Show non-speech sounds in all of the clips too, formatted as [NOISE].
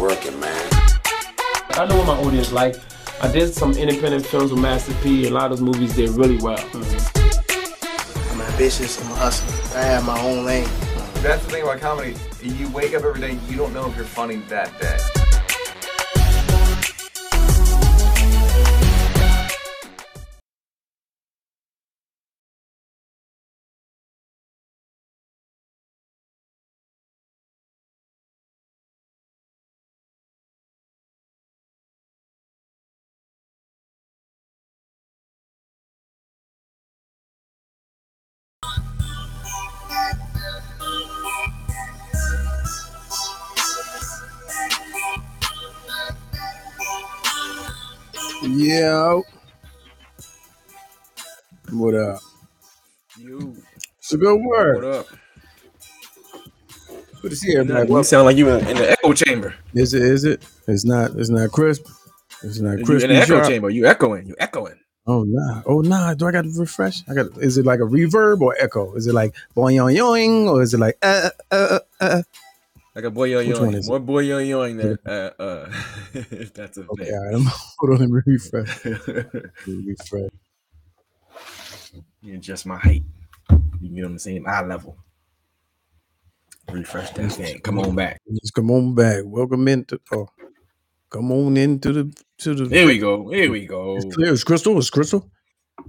working, man. I know what my audience like. I did some independent films with Master P. A lot of those movies did really well. Mm -hmm. I'm ambitious. I'm a hustler. I have my own lane. That's the thing about comedy. You wake up every day, you don't know if you're funny that day. Yeah. What up? You. It's a good word. What up? Good to see everybody. You sound like you in, in the echo chamber. Is it? Is it? It's not. It's not crisp. It's not crisp. in the echo sharp. chamber. You echoing. You echoing. Oh nah. Oh nah. Do I got to refresh? I got. Is it like a reverb or echo? Is it like boing yoing yoing or is it like uh, uh uh uh? Like a boy yo Which one yoing. is it? More boy yo yoing than uh uh. if that's a Okay. thing. All right. I'm, [LAUGHS] hold on. Let me refresh. [LAUGHS] Refresh. you adjust my height. You get on the same eye level. Refresh that thing. Come on back. Just come on back. Welcome into. Oh, come on into the to the. Here we go. Here we go. It's clear. It's crystal. It's crystal.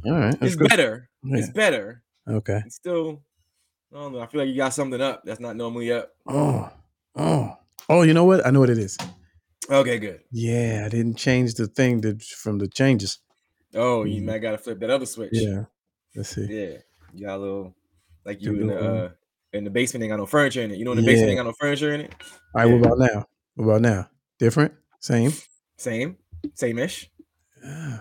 All right. It's good. better. Yeah. It's better. Okay. It's still. I don't know. I feel like you got something up that's not normally up. Oh. Oh. Oh. You know what? I know what it is. Okay, good. Yeah, I didn't change the thing that from the changes. Oh, you Mhm. might gotta flip that other switch. Yeah. Let's see. Yeah, you got a little like you in the uh, in the basement ain't got no furniture in it. You know, in the basement Yeah. ain't got no furniture in it. All right. What about now? What about now? Different? Same? Same, same ish. Yeah.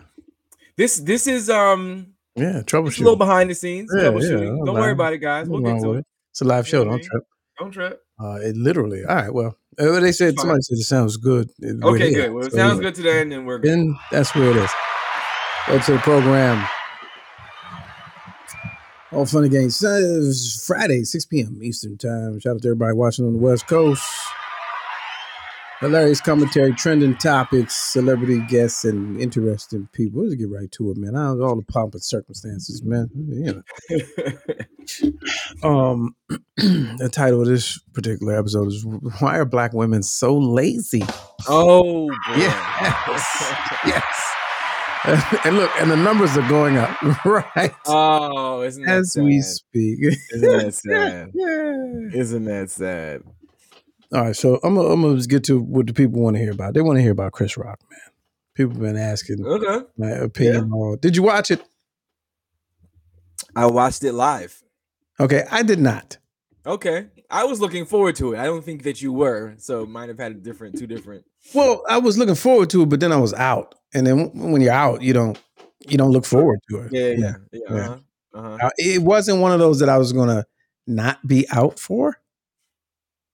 This this is um Yeah. it's a little behind the scenes. Yeah, troubleshooting. yeah, Don't no worry about it, guys. We'll get to it. it. It's a live show. know what I Don't trip. Don't trip. Uh, it literally. All right. Well, uh, they said Fine. somebody said it sounds good. uh, Okay, good. Well, it So, sounds good today, and then we're good. Then that's where it is. Go to the program. All fun and games. Uh, Friday, 6 p.m. Eastern Time. Shout out to everybody watching on the West Coast. Hilarious commentary, trending topics, celebrity guests, and interesting people. Let's get right to it, man. I, all the pomp and circumstances, man. You know. [LAUGHS] Um, [CLEARS THROAT] the title of this particular episode is "Why Are Black Women So Lazy?" oh, boy. Yes, yes. And look, and the numbers are going up, [LAUGHS] right? oh, isn't that As sad? we speak. Isn't that sad? [LAUGHS] yeah. Isn't that sad? All right, so I'm gonna, I'm gonna get to what the people want to hear about. They want to hear about Chris Rock, man. People been asking Okay. my opinion on. Did you watch it? I watched it live. Okay, I did not. Okay. I was looking forward to it. I don't think that you were, so might have had a different, two different. Well, I was looking forward to it, but then I was out, and then when you're out, you don't you don't look forward to it. Yeah, yeah, yeah. Yeah. Uh-huh. Uh-huh. Uh, It wasn't one of those that I was gonna not be out for.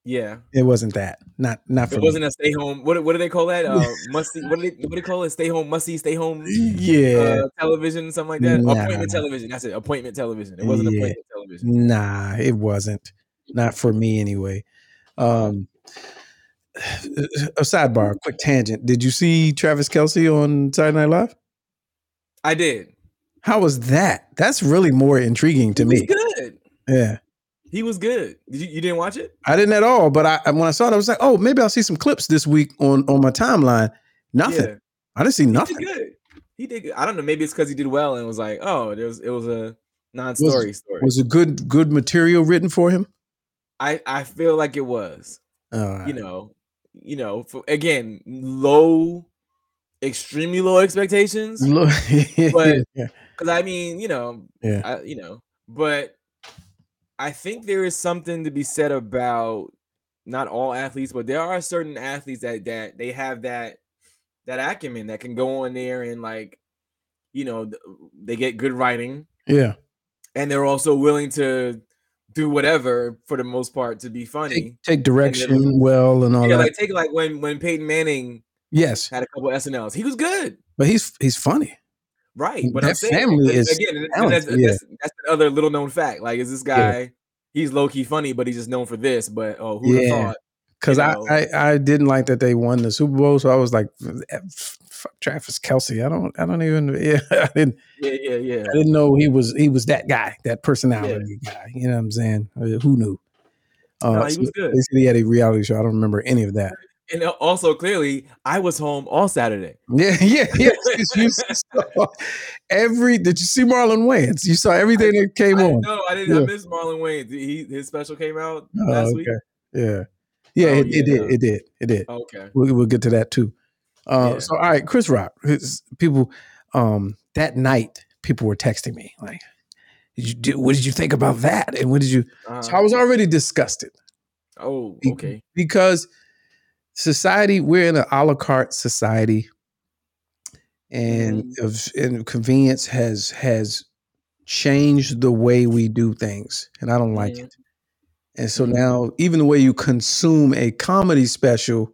Yeah. It wasn't that. Not not for me. It me. wasn't a stay home. What what do they call that? Uh, musty. What do they what do they call it? Stay home, musty, stay home. Yeah. Uh, television, something like that. Nah. Appointment television. That's it. Appointment television. It wasn't Yeah. appointment television. Nah, it wasn't. Not for me anyway. Um a sidebar, a quick tangent. Did you see Travis Kelce on Saturday Night Live? I did. How was that? That's really more intriguing to me. good. Yeah. He was good. You you didn't watch it? I didn't at all, but I when I saw it, I was like, oh, maybe I'll see some clips this week on on my timeline. Nothing. Yeah. I didn't see He nothing. did good. He did good. I don't know. Maybe it's because he did well and it was like, oh, there was it was a non-story story. Was it good good material written for him? I I feel like it was. Uh, you know, you know, for, again, low, extremely low expectations. look, [LAUGHS] But- yeah, [LAUGHS] Because I mean, you know, yeah. I, you know, but I think there is something to be said about not all athletes, but there are certain athletes that that they have that that acumen that can go on there and like, you know, they get good writing yeah. and they're also willing to do whatever for the most part to be funny. Take, take direction well and all yeah, that. like take like when when Peyton Manning yes, had a couple SNLs. He was good, but he's he's funny. Right? But I'm saying family is again, and- and talented, that's, yeah. that's that's the other little known fact. Like, is this Yeah. guy? He's low key funny, but he's just known for this. But oh, who Yeah. thought? because I. I I didn't like that they won the Super Bowl, so I was like, "Fuck Travis Kelce." I don't I don't even [LAUGHS] yeah I didn't Yeah, yeah, yeah. I didn't know he was he was that guy that personality guy. You know what I'm saying? Uh, Who knew? Uh, No, he so was good. They said he had a reality show. I don't remember any of that. And also clearly, I was home all Saturday. Yeah, [LAUGHS] yeah, yeah. you saw every. Did you see Marlon Wayans? You saw everything that came I, on. no, I didn't. Yeah. I missed Marlon Wayne. He his special came out Oh, last week. Yeah, yeah, Oh, it, it did. It did. It did. Okay. We'll, we'll get to that too. Uh, Yeah. So, all right, Chris Rock. his- people, um, that night, people were texting me like, "Did you do? What did you think about that? And what did you?" Uh, So I was already disgusted oh, okay. because society we're in an a la carte society, and Mm-hmm. of and convenience has has changed the way we do things, and I don't like Mhm. it. And so Mhm. now, even the way you consume a comedy special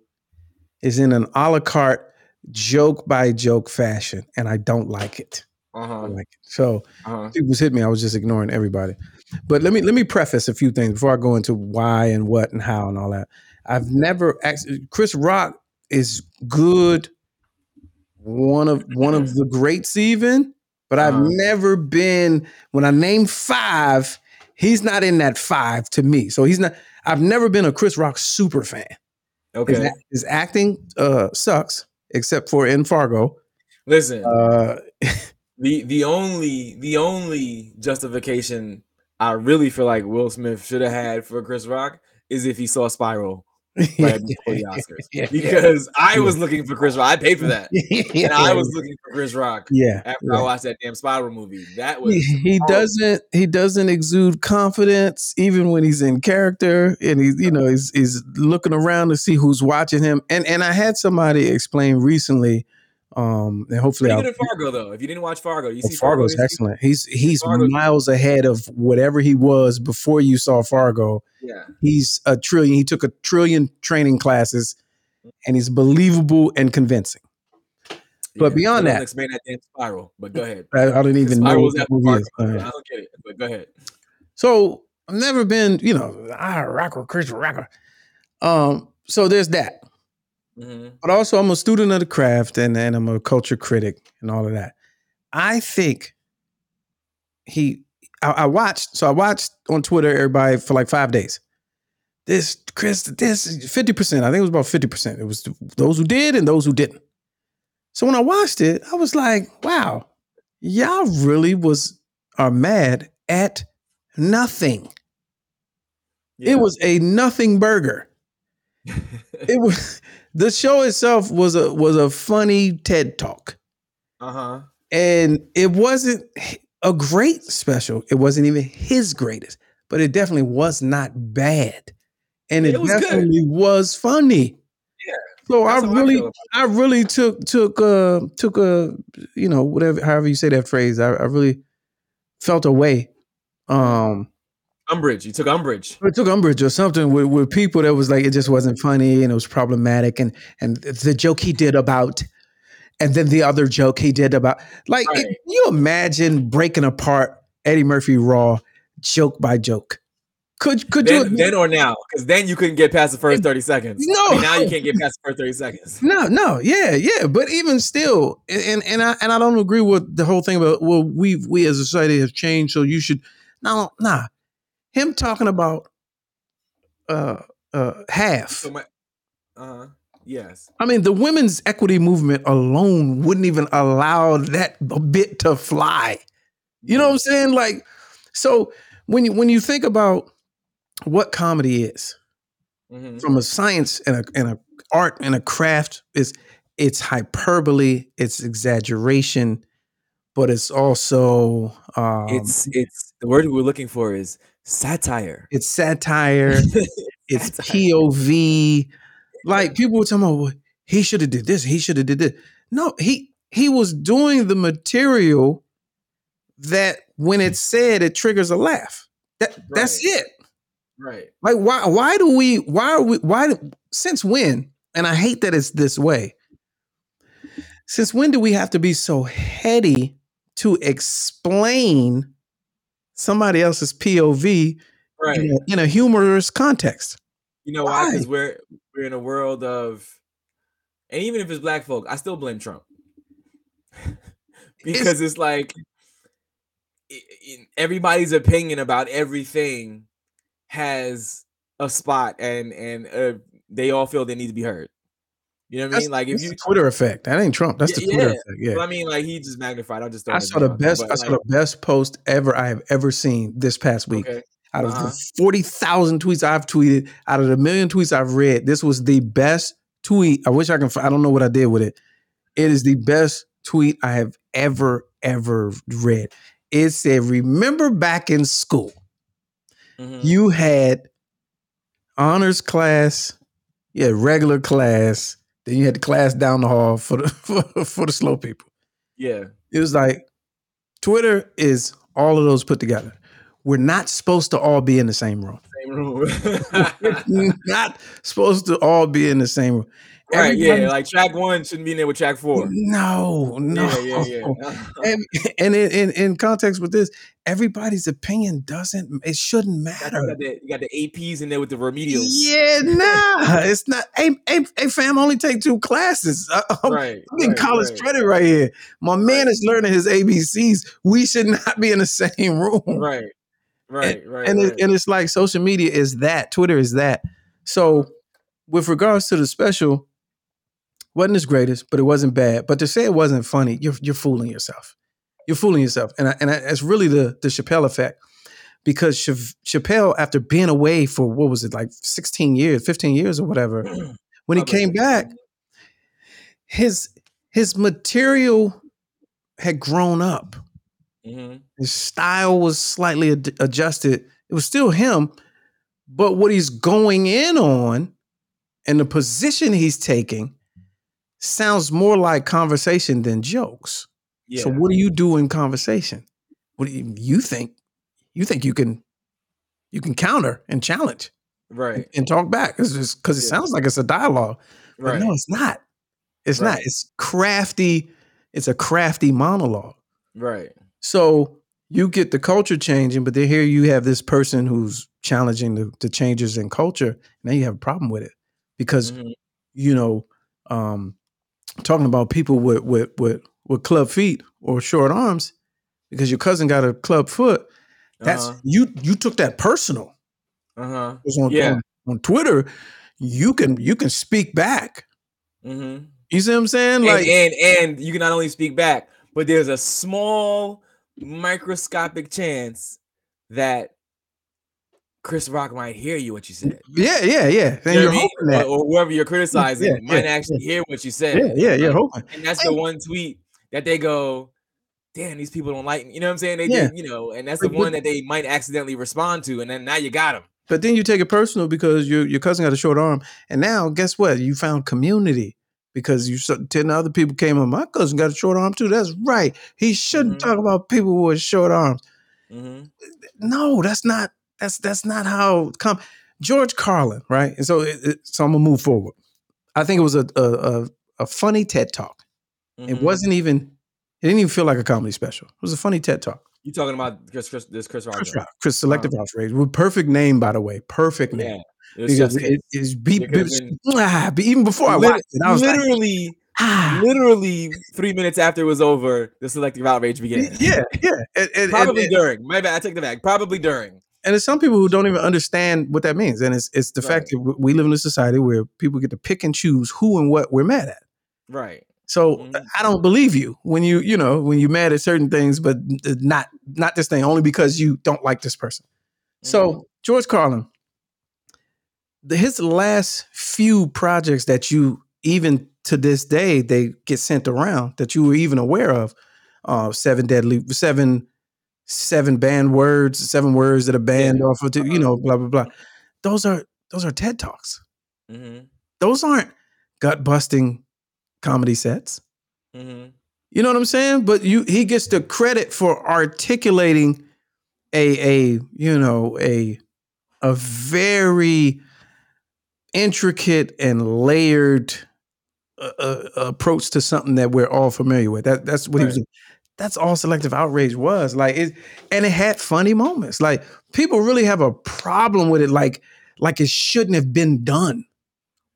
is in an a la carte, joke by joke fashion, and I don't like it. Uh I huh. like it. So Uh huh. people hit me. I was just ignoring everybody. But let me let me preface a few things before I go into why and what and how and all that. I've never actually Chris Rock is good, one of one of the greats even, but I've Uh-huh. never been when I name five, he's not in that five to me. So he's not. I've never been a Chris Rock super fan. His, Okay. act- his acting uh, sucks, except for in Fargo. Listen, Uh, [LAUGHS] the the only the only justification I really feel like Will Smith should have had for Chris Rock is if he saw Spiral right before the [LAUGHS] Oscars. yeah, Because I was looking for Chris Rock. I paid for that. [LAUGHS] yeah, And I was looking for Chris Rock yeah. after yeah. I watched that damn Spiral movie. That was he, he doesn't he doesn't exude confidence even when he's in character and he's you know he's, he's looking around to see who's watching him and and i had somebody explain recently um and hopefully Pretty good at Fargo though. If you didn't watch Fargo, you Oh, see fargo's week? excellent he's he's Fargo's- miles ahead of whatever he was before you saw fargo Yeah. he's a trillion he took a trillion training classes and he's believable and convincing But yeah. beyond that- explain that damn Spiral. But go ahead. i, I don't even know what was that movie is. I don't get it. But go ahead. So I've never been, you know, ah, rocker, Chris rocker. Um, so there's that. Hmm But also I'm a student of the craft and, and I'm a culture critic and all of that. I think he I, I watched, so I watched on Twitter everybody for like five days. This Chris, this 50%. I think it was about 50%. It was those who did and those who didn't. So when I watched it, I was like, wow, y'all really was are mad at nothing. It was a nothing burger. [LAUGHS] It was the show itself was a was a funny TED talk. uh huh. And it wasn't a great special. It wasn't even his greatest, but it definitely was not bad. And it, It was good. definitely was funny. Yeah, So That's I really about I really took took uh took a you know whatever however you say that phrase I, I really felt away um it. Umbrage. You took umbrage. I took umbrage or something with, with people that was like it just wasn't funny and it was problematic and and the joke he did about and then the other joke he did about like Right. can you imagine breaking apart Eddie Murphy Raw joke by joke could could Then, you then or now, because then you couldn't get past the first thirty seconds. No. I mean, now you can't get past the first thirty seconds. No, no, yeah, yeah, but even still, and and I and I don't agree with the whole thing about well, we we as a society have changed, so you should no, nah. Him talking about uh uh half. So my, uh, yes, I mean, the women's equity movement alone wouldn't even allow that bit to fly. You know what I'm saying? Like, so when you when you think about what comedy is, Mhm. from a science and a and a art and a craft is it's hyperbole, it's exaggeration, but it's also um, it's it's the word we're looking for is satire. it's satire, [LAUGHS] it's Satire. POV. Like people were talking about, well, he should have did this, he should have did this. No, he he was doing the material that when it's said, it triggers a laugh. That that's it. Right. Like why why do we why are we why since when? And I hate that it's this way. Since when do we have to be so heady to explain somebody else's POV Right. in, a, in a humorous context? You know why? Because we're we're in a world of, and even if it's black folk, I still blame Trump [LAUGHS] because it's, like i- i- everybody's opinion about everything has a spot, and and uh, they all feel they need to be heard. You know what I mean? Like if you, Twitter effect. That ain't Trump. That's Yeah, the Twitter yeah. effect. Yeah. well, I mean, like he just magnified. I just I saw the name out there, best. but, I saw like, the best post ever I have ever seen this past week. okay, Out of Uh-huh. the forty thousand tweets I've tweeted, out of the million tweets I've read, this was the best tweet. I wish I can. I don't know what I did with it. It is the best tweet I have ever ever read. It said, "Remember back in school, mhm. you had honors class, you had regular class, then you had the class down the hall for the [LAUGHS] for, for the slow people." yeah, it was like Twitter is all of those put together. We're not supposed to all be in the same room. same. [LAUGHS] We're not supposed to all be in the same room. Right? Yeah, Everybody- like track one shouldn't be in there with track four. No, no. Yeah, yeah, yeah. [LAUGHS] Uh-huh. And, and in, in, in context with this, everybody's opinion doesn't, it shouldn't you, matter. got the, you got the APs in there with the remedials. Yeah, [LAUGHS] nah, it's not. Hey, hey, fam, only take two classes. [LAUGHS] I'm, Right. I'm getting right, college right, credit right here. My man is learning his ABCs. We should not be in the same room. Right. Right. Right. and right. it, and it's like social media is that twitter is that so with regards to the special wasn't his greatest but it wasn't bad. But to say it wasn't funny you're you're fooling yourself. You're fooling yourself. And I, and I, it's really the the Chappelle effect. Because Chav- Chappelle after being away for what was it like 16 years 15 years or whatever [CLEARS THROAT] when he came back his his material had grown up. Mhm. his style was slightly ad- adjusted. It was still him, but what he's going in on and the position he's taking sounds more like conversation than jokes. Yeah. So what do you do in conversation? What do you, you think? You think you can you can counter and challenge right. and talk back? It's just because it Yeah. sounds like it's a dialogue, but Right. no, it's not. It's not. It's crafty. It's a crafty monologue. Right. So you get the culture changing, but then here you have this person who's challenging the, the changes in culture. And now you have a problem with it because Mhm. you know, um, talking about people with with with with club feet or short arms because your cousin got a club foot. That's Uh-huh. you. You took that personal. Uh-huh. On, Yeah. on on Twitter, you can you can speak back. Mm-hmm. You see what I'm saying? Like and, and and you can not only speak back, but there's a small microscopic chance that Chris Rock might hear you what you said. yeah, yeah, yeah. And You know you're what I mean? hoping that. Or, or whoever you're criticizing Yeah, might yeah, actually hear what you said. Yeah, yeah, you're hoping. And that's the one tweet that they go, damn, these people don't like me. You know what I'm saying? They Yeah. did, you know, and that's the one that they might accidentally respond to, and then now you got them. But then you take it personal because your your cousin got a short arm, and now guess what? You found community because you saw- ten other people came up. My cousin got a short arm too. That's right. He shouldn't Mhm. talk about people with short arms. Mm-hmm. No, that's not. That's that's not how come. George Carlin, right? And so it, it- so I'm gonna move forward. I think it was a a, a, a funny TED talk. Mm-hmm. It wasn't even. It didn't even feel like a comedy special. It was a funny TED talk. You talking about Chris, Chris this Chris Rock? Chris. Rock, Chris Selective Outrage, with perfect name by the way, perfect name. Yeah. Because just it, it's be, It be- been- [LAUGHS] ah, even before I watched it, I was like, literally, ah, literally three minutes after it was over, the selective outrage began. yeah, yeah. And, and, Probably and, during. My bad. I take the back. Probably during. And there's some people who don't even understand what that means, and it's it's the Right. fact that we live in a society where people get to pick and choose who and what we're mad at. Right. So Mhm. I don't believe you when you you know when you're mad at certain things, but not not this thing only because you don't like this person. So Mhm. George Carlin, the, his last few projects that you even to this day they get sent around that you were even aware of, uh, seven deadly seven seven banned words, seven words that are banned Yeah. off of you know blah blah blah. Those are those are TED talks. Mm-hmm. Those aren't gut busting comedy sets. Mhm. You know what I'm saying? But you he gets the credit for articulating a a you know a a very intricate and layered uh, uh, approach to something that we're all familiar with. That that's what he was Right. That's all selective outrage was like it, and it had funny moments. Like people really have a problem with it. Like like it shouldn't have been done,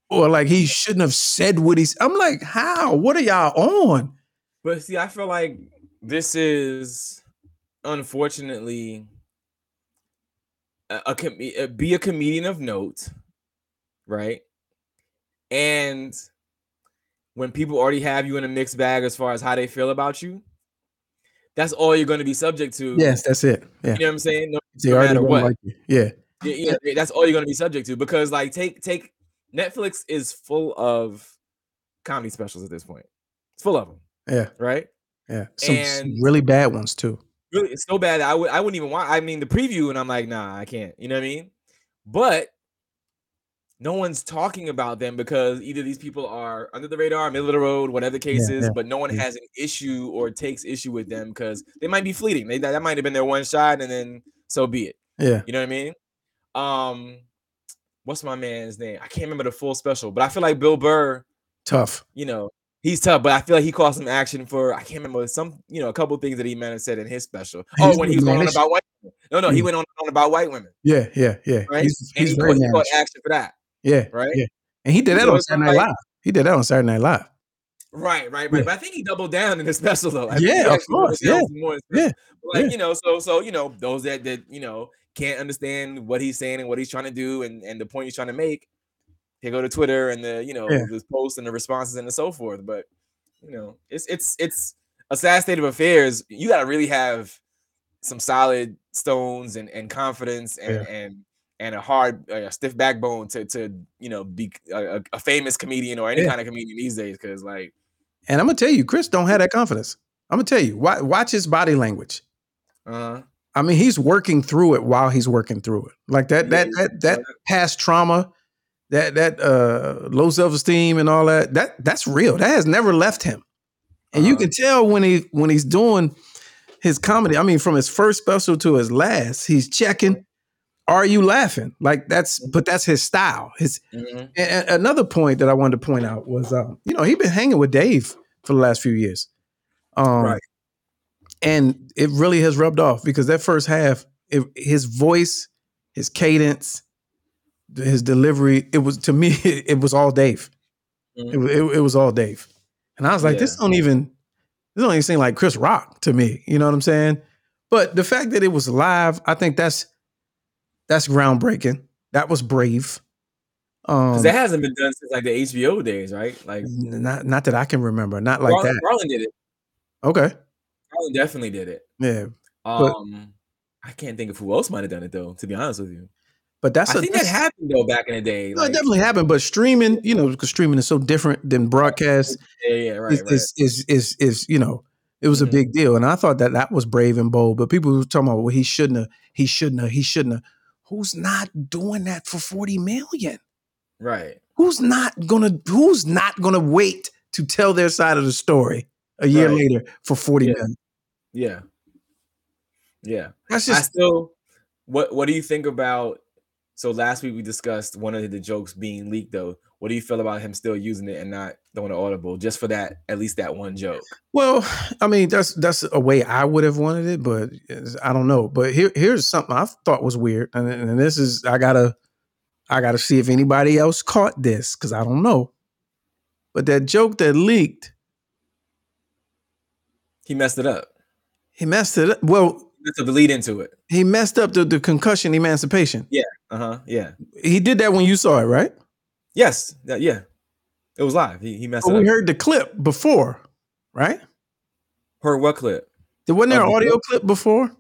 or like he shouldn't have said what he's. I'm like, how? What are y'all on? But see, I feel like this is unfortunately a, a, com- a be a comedian of note, right? And when people already have you in a mixed bag as far as how they feel about you, that's all you're going to be subject to. Yes, that's it. Yeah, You know what I'm saying? No, they no matter what. like you. Yeah, yeah, yeah, that's all you're going to be subject to because like take take Netflix is full of comedy specials at this point. It's full of them, yeah, right? yeah. Some, some really bad ones too. Really, it's so bad I would I wouldn't even want. I mean, the preview, and I'm like, nah, I can't. You know what I mean? But no one's talking about them because either these people are under the radar, middle of the road, whatever the case Yeah, is, yeah, but no one yeah. has an issue or takes issue with them because they might be fleeting. They, that, might have been their one shot, and then so be it. Yeah, You know what I mean? Um, what's my man's name? I can't remember the full special, but I feel like Bill Burr, tough. you know, he's tough, but I feel like he caused some action for I can't remember some, you know, a couple things that he might have said in his special. Oh, He's when he was going on about white women. No, no, he went on, on about white women, Yeah, yeah, yeah. right? He's, and he's he, very caught, he caught action for that. Yeah, right? Yeah, and he did that So on Saturday Night like- Live. He did that on Saturday Night Live. Right, right, right. Yeah. But I think he doubled down in his [LAUGHS] special though. I Yeah, of course, yeah, more yeah. But, like yeah. you know, so so you know, those that that you know can't understand what he's saying and what he's trying to do and and the point he's trying to make, they go to Twitter and the you know Yeah. the posts and the responses and so forth. But you know, it's it's it's a sad state of affairs. You got to really have some solid stones and and confidence and Yeah. and and a hard a stiff backbone to to you know be a, a- famous comedian or any Yeah. kind of comedian these days because like And I'm gonna tell you, Chris don't have that confidence. I'm gonna tell you, watch, watch his body language. uh I mean, he's working through it while he's working through it. Like that, that, Yeah, that, that past trauma, that, that uh, low self esteem and all that. That, that's real. That has never left him. And you Uh-huh. can tell when he when he's doing his comedy. I mean, from his first special to his last, he's checking. Are you laughing? Like that's, but that's his style. His mhm. and, another point that I wanted to point out was, um, you know, he's been hanging with Dave for the last few years, um, Right. And it really has rubbed off because that first half, it, his voice, his cadence, his delivery, it was to me, [LAUGHS] it, was all Dave. Mhm. It, was- it, it was all Dave, and I was like, this don't even, this don't even seem like Chris Rock to me. You know what I'm saying? But the fact that it was live, I think that's that's groundbreaking. That was brave. Um, that hasn't been done since like the HBO days, right? Like not not that I can remember. Not like Carlin, that. Carlin did it. Okay. Carlin definitely did it. Yeah. Um, I can't think of who else might have done it though. To be honest with you, But that's I a, think that happened though back in the day. no, it definitely happened. But streaming, you know, because streaming is so different than broadcast. yeah, yeah, right, is, right. is is is is you know, it was Mhm. a big deal, and I thought that that was brave and bold. But people were talking about, well, he shouldn't have, he shouldn't have, he shouldn't have. Who's not doing that for forty million? right. Who's not gonna? Who's not gonna wait to tell their side of the story a year Right. later for forty Yeah. million? Yeah. Yeah. That's I just still what what do you think about so last week we discussed one of the jokes being leaked though. What do you feel about him still using it and not throwing an audible just for that at least that one joke? Well, I mean, that's that's a way I would have wanted it, but I don't know. But here, here's something I thought was weird, and, and this is I gotta, I gotta see if anybody else caught this because I don't know. But that joke that leaked, He messed it up. he messed it up. Well, He the lead into it. he messed up the, the concussion emancipation. Yeah. Uh-huh. Yeah. He did that when you saw it, right? Yes. That, yeah. It was live. He, he messed it we up. heard the clip before, right? Heard what clip? There wasn't there an audio clip before?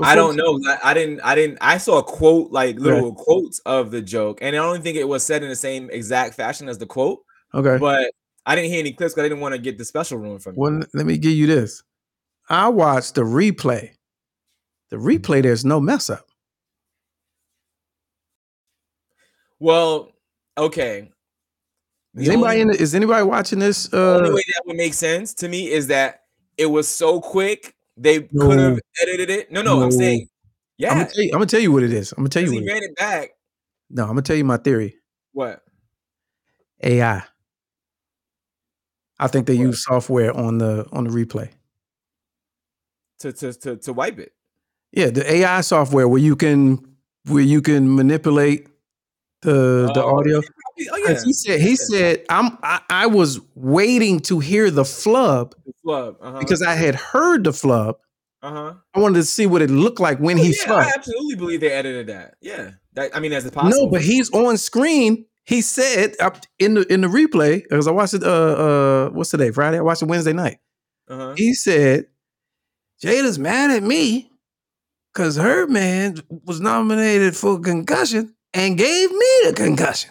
I don't know. I, I didn't. I didn't. I saw a quote, like little quotes of the joke, and I don't think it was said in the same exact fashion as the quote. Okay. But I didn't hear any clips because I didn't want to get the special room from you. Well, let me give you this. I watched the replay. The replay, there's no mess up. Well, okay. Is The anybody only- in the, is anybody watching this? The only Uh, way that would make sense to me is that it was so quick they could No. have edited it. No, no, I'm No. saying, I'm, yeah, gonna tell you, I'm gonna tell you what it is. I'm gonna tell you what he it is. ran it back. No, I'm gonna tell you my theory. What? AI. I think they What? use software on the on the replay. To to to to wipe it. Yeah, the AI software where you can where you can manipulate The the Oh, audio. Oh yeah, 'Cause He said he said I'm I, I was waiting to hear the flub the flub. Uh-huh. because I had heard the flub. uh huh. I wanted to see what it looked like when he yeah, flubbed. I absolutely believe they edited that. Yeah, that I mean, as possible. No, but he's on screen. He said up in the in the replay because I watched it. Uh, uh, what's today? Friday. I watched it Wednesday night. uh-huh. He said, "Jada's mad at me because her man was nominated for concussion and gave me the concussion,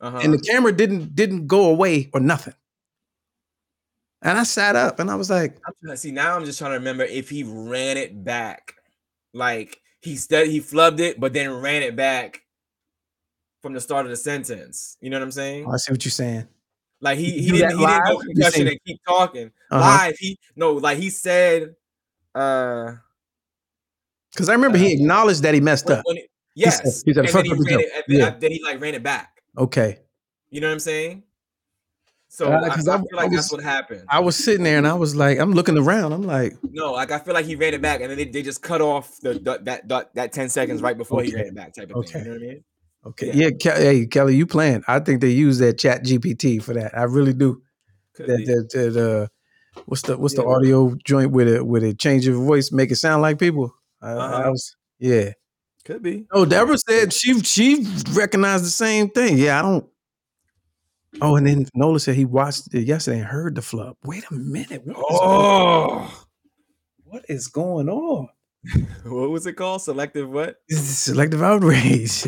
uh-huh. and the camera didn't didn't go away or nothing." And I sat up and I was like, I'm trying to see now. I'm just trying to remember if he ran it back, like he said he flubbed it, but then ran it back from the start of the sentence. You know what I'm saying? oh, "I see what you're saying." Like he he didn't he didn't go concussion and keep talking Uh-huh. live. He no like he said. Uh, Because I remember he Uh, acknowledged that he messed when, up. when yes, said- he said, and "Fuck then he the ran it. Yeah. then he like ran it back. Okay. You know what I'm saying? So Uh, I, I 'cause feel like I that's was- what happened. I was sitting there and I was like, I'm looking around. I'm like, No, like I feel like he ran it back, and then they, they just cut off the, the that, that that ten seconds right before he ran it back, type of Okay. thing. You know what I mean? okay, Yeah. yeah, Ke- hey Kelly, you playing? I think they use that Chat GPT for that. I really do. Could That be. that, that uh, what's the what's the audio joint with it with it change your voice, make it sound like people? I, I Uh-huh. was yeah. Could be. Oh, Deborah said she she recognized the same thing. Yeah, I don't. Oh, and then Nola said he watched it yesterday and heard the flub. Wait a minute. What is, Oh, what is going on? [LAUGHS] what was it called? Selective what? Selective outrage.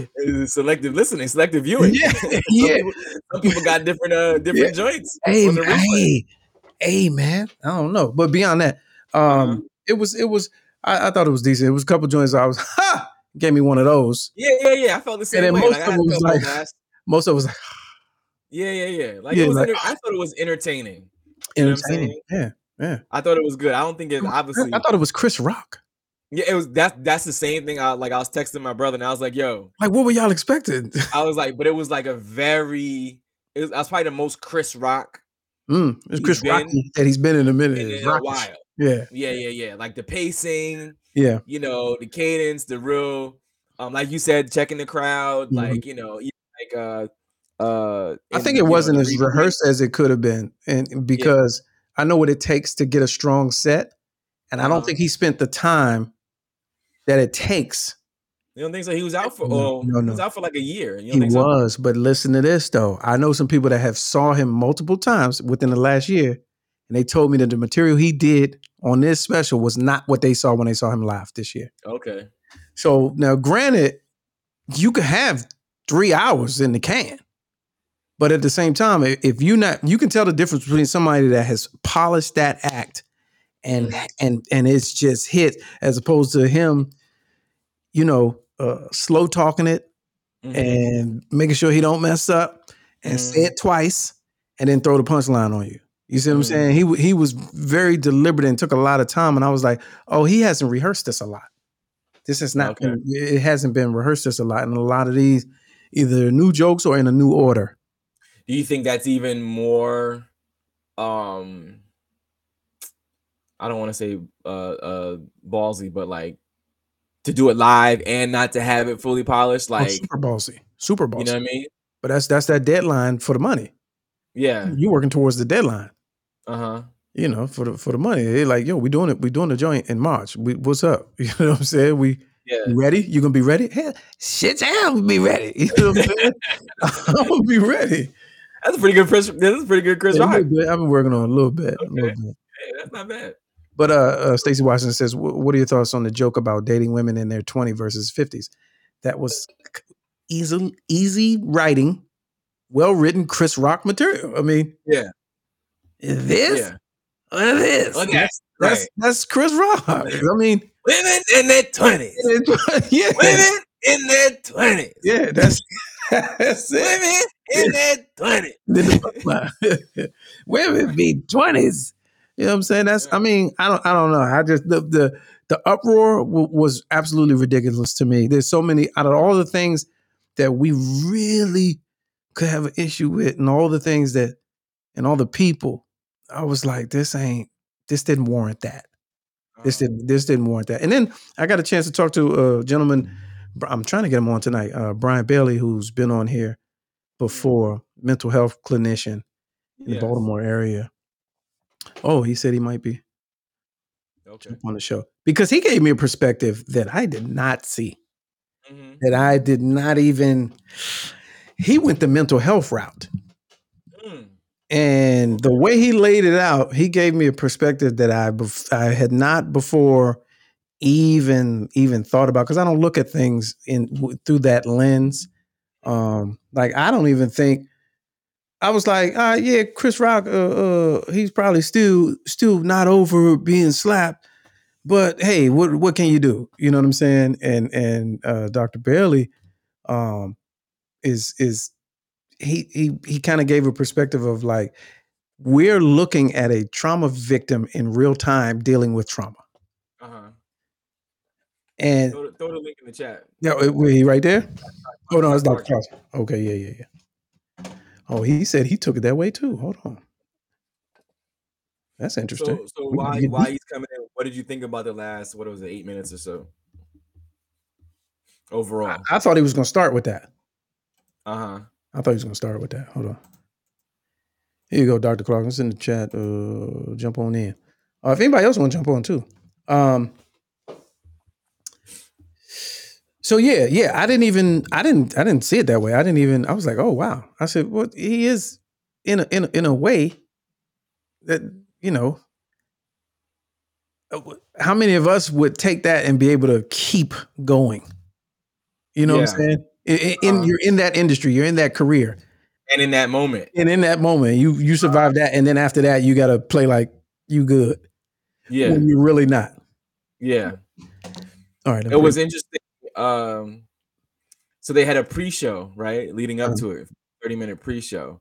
Selective listening, selective viewing. Yeah, [LAUGHS] some, yeah. people, some people got different uh different joints. Hey, on the replay. hey, hey, man. I don't know, but beyond that, um, Uh-huh. it was it was. I, I thought it was decent. It was a couple joints. I was [LAUGHS] ha gave me one of those. Yeah, yeah, yeah. I felt the same then way. most Like, of was like-. Most of it was like yeah, yeah, yeah. Like Yeah, it was. like- enter- I thought it was entertaining. You know entertaining. Yeah, yeah. I thought it was good. I don't think it obviously. I thought it was Chris Rock. Yeah, it was. That's that's the same thing. I like. I was texting my brother, and I was like, "Yo," Like, what were y'all expecting? I was like, but it was like a very. It was. That's probably the most Chris Rock Mm, it's Chris been Rocky that he's been in a minute. in, in a while. Yeah, Yeah, yeah, yeah. Like the pacing, yeah. you know, the cadence, the real, um, like you said, checking the crowd, Mhm. like you know, like uh, uh. I think it wasn't the as rehearsed as it could have been, and because I know what it takes to get a strong set, and I don't Uh-huh. think he spent the time that it takes. You don't think so? He was out for No, oh, no, he was out for like a year. He think so? was, but listen to this though. I know some people that have saw him multiple times within the last year, and they told me that the material he did on this special was not what they saw when they saw him live this year. Okay. So now, granted, you could have three hours in the can, but at the same time, if you not, you can tell the difference between somebody that has polished that act and Mhm. and and it's just hit, as opposed to him, you know, uh, slow talking it Mhm. and making sure he don't mess up and say Mhm. it twice and then throw the punchline on you. You see what I'm Mhm. saying? He he was very deliberate and took a lot of time, and I was like, oh, he hasn't rehearsed this a lot. This has not Okay. been, it hasn't been rehearsed this a lot, and a lot of these either new jokes or in a new order. Do you think that's even more um I don't want to say uh uh ballsy, but like to do it live and not to have it fully polished, Oh, like super ballsy, super ballsy. you know what I mean? but that's that's that deadline for the money. Yeah. You're working towards the deadline. Uh-huh. You know, for the for the money. They're like, yo, we doing it. We doing the joint in March. We, what's up? [LAUGHS] You know what I'm saying? We Yeah. You ready? You gonna be ready? Hell, shit, gonna be ready. [LAUGHS] You know what I'm saying? [LAUGHS] I'm gonna be ready. That's a pretty good Chris. That's a pretty good Chris Yeah, Rock. I've been working on a little bit, a little bit. Hey, that's not bad. But uh, uh Stacey Washington says, "What are your thoughts on the joke about dating women in their 20 versus 50s? That was easy, easy writing, well written Chris Rock material. I mean, Yeah. This, Yeah. what is this? Look That's, that's Right. that's Chris Rock. I mean, Women in their twenties. [LAUGHS] yeah, Women in their twenties. yeah, that's [LAUGHS] that's it. Women in their twenties. [LAUGHS] Then the- women be twenties. You know what I'm saying? That's. I mean, I don't. I don't know. I just the the the uproar w- was absolutely ridiculous to me. There's so many out of all the things that we really could have an issue with, and all the things that, and all the people. I was like, this ain't. This didn't warrant that. This Uh, didn't. This didn't warrant that. And then I got a chance to talk to a gentleman I'm trying to get him on tonight. Uh, Brian Bailey, who's been on here before, mental health clinician in the Baltimore area. Oh, he said he might be Okay. on the show because he gave me a perspective that I did not see. Mhm. That I did not even. He went the mental health route. And the way he laid it out, he gave me a perspective that I bef- I had not before even even thought about because I don't look at things in w- through that lens. Um, like I don't even think I was like, uh, yeah, Chris Rock, uh, uh, he's probably still still not over being slapped, but hey, what what can you do? You know what I'm saying? And and uh, Dr. Bailey, um, is is he he he kind of gave a perspective of like we're looking at a trauma victim in real time dealing with trauma. Uh-huh. And Throw, the- throw the link in the chat. yeah, wait, he right there. Oh no, it's Dr. Clark. Okay, yeah, yeah, yeah. Oh, he said he took it that way too. Hold on. That's interesting. So, so why why he's coming in? What did you think about the last? What was it? Eight minutes or so. Overall. I thought he was gonna start with that. Uh huh. I thought he was gonna start with that. Hold on. Here you go, Dr. Clark. It's in the chat. Uh, jump on in. Uh, if anybody else want to jump on too. Um, so yeah, yeah. I didn't even. I didn't. I didn't see it that way. I didn't even. I was like, oh wow. I said, well, he is in a in a, in a way that you know. uh, How many of us would take that and be able to keep going? You know what I'm saying? In, Uh-huh. you're in that industry. You're in that career And in that moment, and in that moment you you survive that and then after that you got to play like you good yeah, when you're really not yeah. all right It was interesting. Um, so they had a pre-show, right, leading up Uh-huh. to it, thirty-minute pre-show,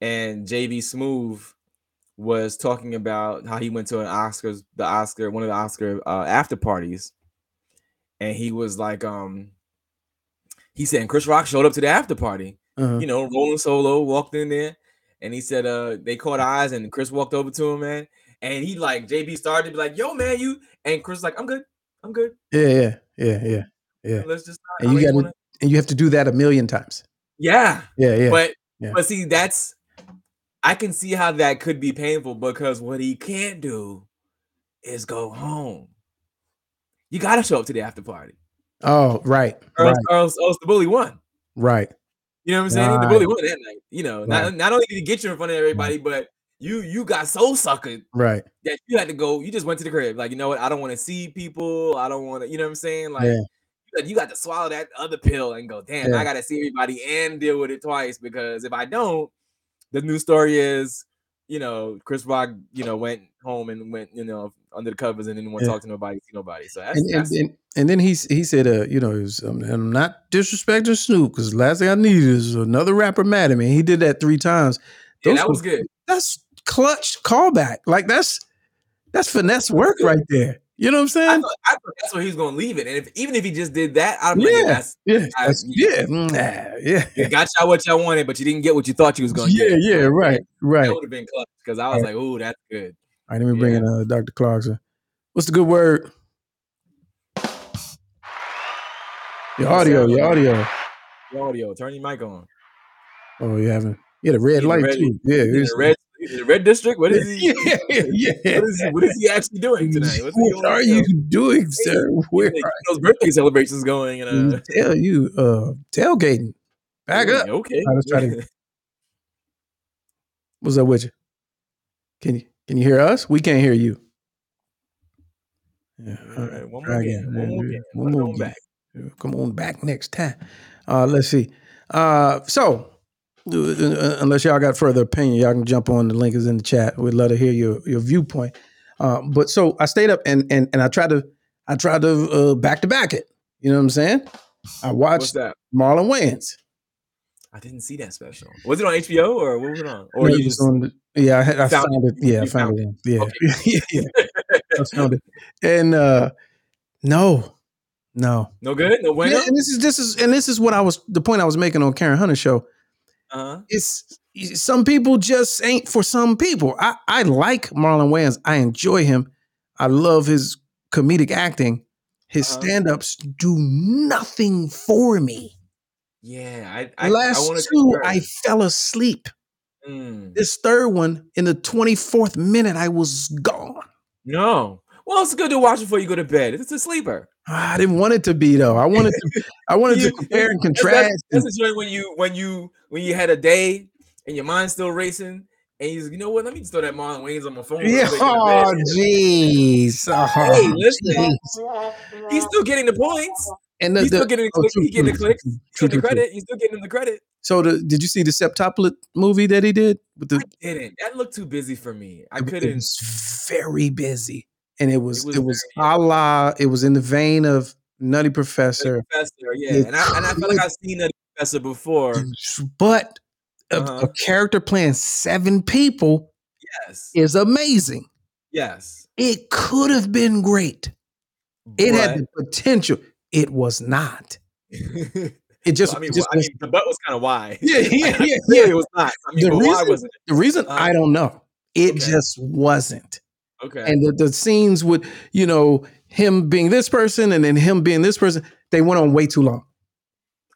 and JB Smoove was talking about how he went to an Oscars, the Oscar, one of the Oscar uh, after parties, and he was like, um, he said, and Chris Rock showed up to the after party, uh-huh. you know, rolling solo, walked in there, and he said, uh, they caught eyes, and Chris walked over to him, man, and he like JB started to be like, yo, man, you, and Chris like, I'm good, I'm good, yeah yeah yeah yeah yeah let's just, And I you gotta- wanna- and you have to do that a million times yeah, yeah yeah but yeah. but see, that's I can see how that could be painful because what he can't do is go home. You gotta show up to the after party, oh right or, else, right or, else, or else the bully won. right You know what I'm saying? The bully won that night. You know, not, Right. not only did he get you in front of everybody, but you you got so suckered right that you had to go. You just went to the crib, like you know what? I don't want to see people. I don't want to. You know what I'm saying? Like Yeah. you, got, you got to swallow that other pill and go. Damn, Yeah. I got to see everybody and deal with it twice because if I don't, the new story is, you know, Chris Rock, you know, went home and went, you know, under the covers and didn't want to Yeah. talk to nobody, see nobody. So that's, and, and, that's and, and then he he said uh you know was, um, I'm not disrespecting Snoop because last thing I need is another rapper mad at me he did that three times yeah, that was were- good. that's clutch callback like that's that's finesse work right there you know what I'm I saying thought, I thought that's where he's gonna leave it, and if even if he just did that, I'm like, Yeah. yeah, that's yeah I- that's- yeah mm, ah, yeah you got y'all what y'all wanted, but you didn't get what you thought you was gonna yeah get. yeah right right That would have been clutch because I was like, "Ooh, that's good." All right, let me bring Yeah. in uh, Dr. Clarkson. What's the good word? Your audio, your audio. Your audio, turn your mic on. Oh, you haven't. Yeah, the red light ready. too. Yeah, He's in it's- the red, the red district. What is [LAUGHS] he? yeah, [LAUGHS] yeah. What is he? What is he actually doing tonight? What's What are you doing, sir? Where are those birthday celebrations going? And uh. Tell you, uh, tailgating. Back up. Okay. I was trying to- [LAUGHS] What's up with you? Can you can you hear us? We can't hear you. Yeah. All right, one more again. One more again. One more on back. Come on back next time. Uh, let's see. Uh, so, uh, uh, unless y'all got further opinion, y'all can jump on. The link is in the chat. We'd love to hear your your viewpoint. Uh, but so I stayed up and and and I tried to I tried to uh, back to back it. You know what I'm saying? I watched that? Marlon Wayans. I didn't see that special. Was it on HBO or what was it on? Or Yeah, you it just on yeah, I, had- I found found it. Yeah, I found found it. Yeah, Okay. [LAUGHS] yeah, yeah. I found it. And uh, no, no. no good? No bueno? Yeah, and this is this is and this is what I was the point I was making on Karen Hunter show. Uh-huh. It's some people just ain't for some people. I I like Marlon Wayans. I enjoy him. I love his comedic acting, his Uh-huh. stand-ups do nothing for me. Yeah, I I, Last I two, to. I fell asleep. Mm. This third one, in the 24th minute, I was gone. No. Well, it's good to watch before you go to bed. It's a sleeper. Ah, I didn't want it to be though. I wanted to I [LAUGHS] wanted You- to compare and contrast. that's, that's the joint when you when you when you had a day and your mind's still racing and you you know what? Let me just throw that Marlon Wayans on my phone. yeah, quick in the oh jeez. Oh, Hey, listen. jeez. He's still getting the points. And the, He's still the- getting the oh, true, He's getting the clicks. true, true, getting the credit. He's still getting the credit. So the, did you see the septuplet movie that he did with the I didn't. That looked too busy for me. I it, it couldn't. It was very busy. And it was was it was, very- a la it was in the vein of Nutty Professor. Professor, yeah, it and I and I feel like I've seen that professor before. But a, Uh-huh. a character playing seven people Yes, is amazing. yes. It could have been great. It had the potential. It was not. It just, Well, I mean, just well, I mean, the butt was kind of why. yeah, [LAUGHS] yeah, yeah, yeah. it was not. I mean, The reason- wasn't The reason Uh, I don't know. It okay. just wasn't. Okay. And the, the scenes with, you know, him being this person and then him being this person, they went on way too long.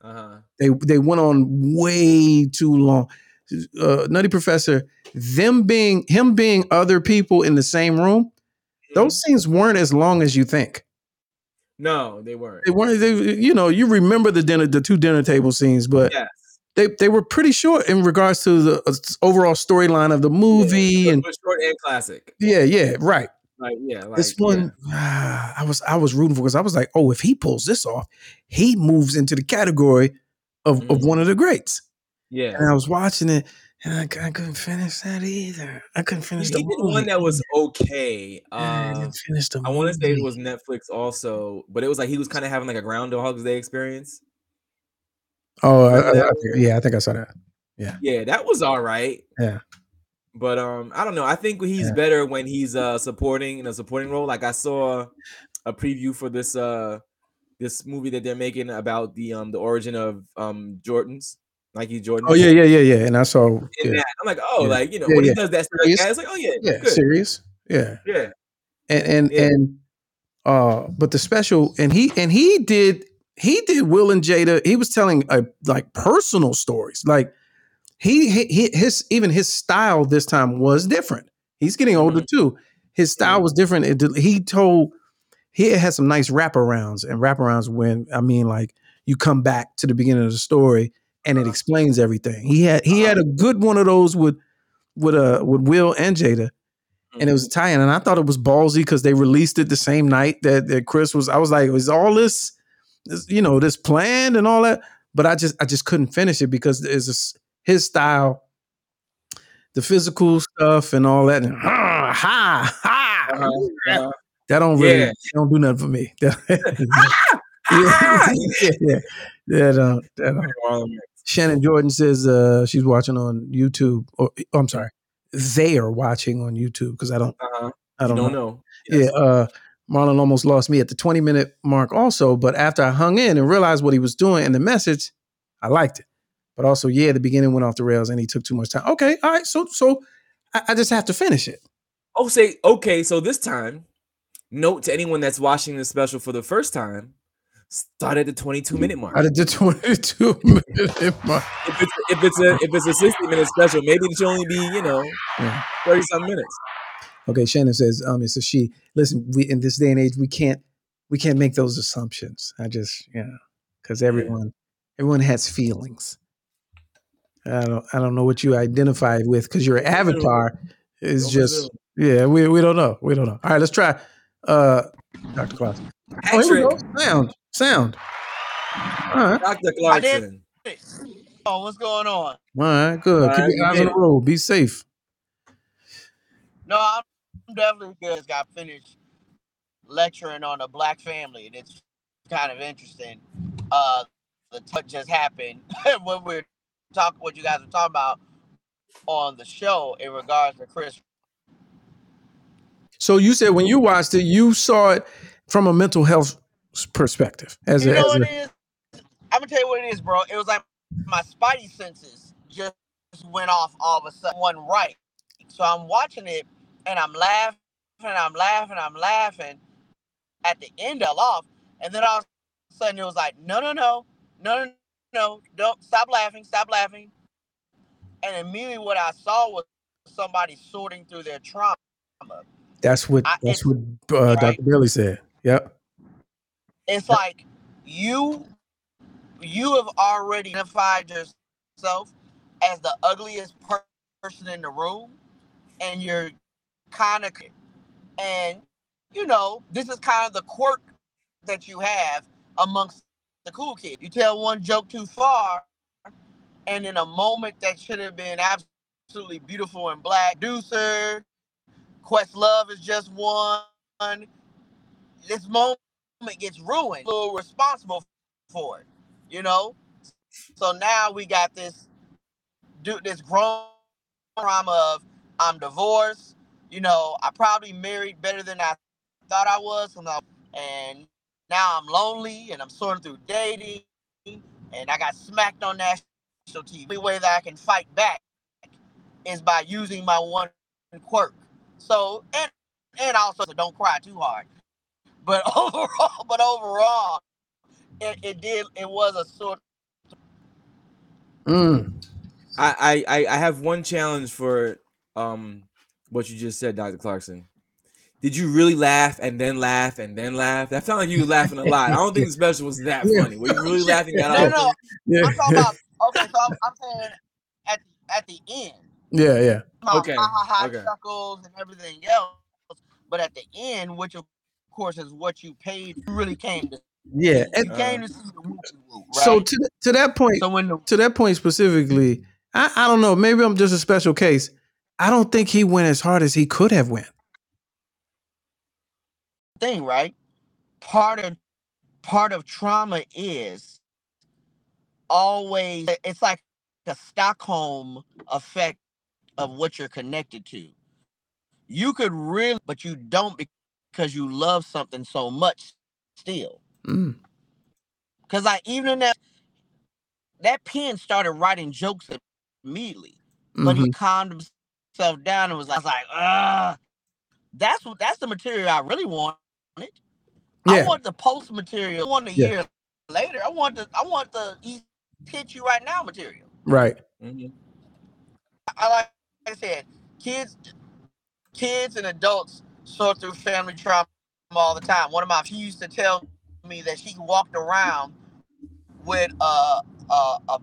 uh-huh. They they went on way too long. Uh, Nutty Professor, them being him being other people in the same room, Mm-hmm. those scenes weren't as long as you think. No, they weren't. They weren't. They, you know, you remember the dinner, the two dinner table scenes, but Yes. they they were pretty short in regards to the uh, overall storyline of the movie. Yeah, and short and classic. yeah, yeah, right. Like yeah, like this one, ah, I was I was rooting for because I was like, oh, if he pulls this off, he moves into the category of, of Mhm. one of the greats. Yeah. And I was watching it, and I, I couldn't finish that either. I couldn't finish he the one that was okay. Yeah, I Uh, didn't finish the I want to say it was Netflix also, but it was like he was kind of having like a Groundhog's Day experience. Oh, I, I yeah, I think I saw that. Yeah, yeah, that was all right. Yeah. But um, I don't know. I think he's Yeah. better when he's uh supporting in a supporting role. Like I saw a preview for this uh this movie that they're making about the um the origin of um Jordans, Nike Jordans. Oh yeah, yeah, yeah, yeah. And I saw. Yeah, that. I'm like, oh, Yeah. like you know, Yeah, when he does that stuff like it's like, oh yeah, yeah, good. serious. Yeah, yeah, and and and uh, but the special and he and he did he did Will and Jada. He was telling uh, like personal stories. Like he, he his even his style this time was different. He's getting older too. His style Mhm. was different. It, he told he had some nice wraparounds and wraparounds when I mean like you come back to the beginning of the story and it Uh-huh. explains everything. He had he had a good one of those with with uh with Will and Jada and it was Italian. And I thought it was ballsy because they released it the same night that, that Chris was. I was like, was all this, this, you know, this planned and all that? But I just, I just couldn't finish it because it's just his style, the physical stuff and all that. And, ha, ha, ha. Uh-huh, uh-huh. That don't really, Yeah. don't do nothing for me. [LAUGHS] [LAUGHS] Ah, yeah, [LAUGHS] yeah, that don't, that don't. Shannon Jordan says uh, she's watching on YouTube. Or oh, I'm sorry, they are watching on YouTube because I don't, Uh-huh. I don't, Don't know. know. Yeah, uh, Marlon almost lost me at the 20 minute mark, also. But after I hung in and realized what he was doing and the message, I liked it. But also, yeah, the beginning went off the rails and he took too much time. Okay, all right, so so I, I just have to finish it. Oh, say okay. So this time, note to anyone that's watching this special for the first time: start at the 22 minute mark. Did the 22 [LAUGHS] minute mark. If it's if it's a if it's a 60 minute special, maybe it should only be you know Yeah. 30 some minutes. Okay, Shannon says, um, it's a she. Listen, we in this day and age, we can't we can't make those assumptions. I just, you know, because everyone everyone has feelings. I don't I don't know what you identify with because your avatar is Don't just presume. yeah, we, we don't know. We don't know. All right, let's try uh Dr. Klaus. Oh, here we go. Sound. Sound. All right. Dr. Clarkson. Oh, what's going on? All right, good. All Keep right, your eyes on the road. Be safe. No, I'm definitely good. Just got finished lecturing on a black family, and it's kind of interesting. Uh, the what just happened [LAUGHS] when we're talking, what you guys were talking about on the show in regards to Chris. So you said when you watched it, you saw it from a mental health s- perspective. As You a, know as what a it is? I'm gonna tell you what it is, bro. It was like my spidey senses just went off all of a sudden, one right. So I'm watching it and I'm laughing, and I'm laughing, I'm laughing. At the end of off, And then all of a sudden it was like, no, no, no, no, no, no, don't stop laughing, stop laughing. And immediately what I saw was somebody sorting through their trauma. That's what I- that's what uh, right. Dr. Bailey said. Yep. It's like you you have already identified yourself as the ugliest per- person in the room, and you're kind of and you know this is kind of the quirk that you have amongst the cool kids. You tell one joke too far, and in a moment that should have been absolutely beautiful and black, producer, Questlove is just one. This moment gets ruined. We're responsible for it, you know. So now we got this, do this grown drama of I'm divorced. You know, I probably married better than I thought I was, and now I'm lonely and I'm sorting through dating, and I got smacked on national TV. The only way that I can fight back is by using my one quirk. So and and also don't cry too hard. But [LAUGHS] overall, but overall, it, it did it was a sort Mm. I, I I I have one challenge for um what you just said, Dr. Clarkson. Did you really laugh and then laugh and then laugh? That sounded like you were laughing a lot. I don't think the special was that funny. Were you really laughing that [LAUGHS] no, often? no. Yeah. I'm talking about okay. So I'm, I'm saying at at the end, yeah, yeah. my Okay, ha ha ha okay. chuckles and everything else. But at the end, which of course is what you paid, you really came to. Yeah. you And Uh, came to see the whoop whoop, right? so to to that point, so when the to that point specifically, I, I don't know. Maybe I'm just a special case. I don't think he went as hard as he could have went. thing, right? Part of part of trauma is always it's like the Stockholm effect of what you're connected to. You could really, but you don't because you love something so much still. Mm. Because I even in that that pen started writing jokes immediately, but Mhm. he calmed himself down and was like, I was like, ah, that's what that's the material I really wanted. I want the post material. I want a Yeah. year later. I want the I want the he hit you right now material. Right. Mhm. I like, like I said, kids, kids and adults sort through family trauma all the time. One of my she used to tell me that she walked around with uh, a a a,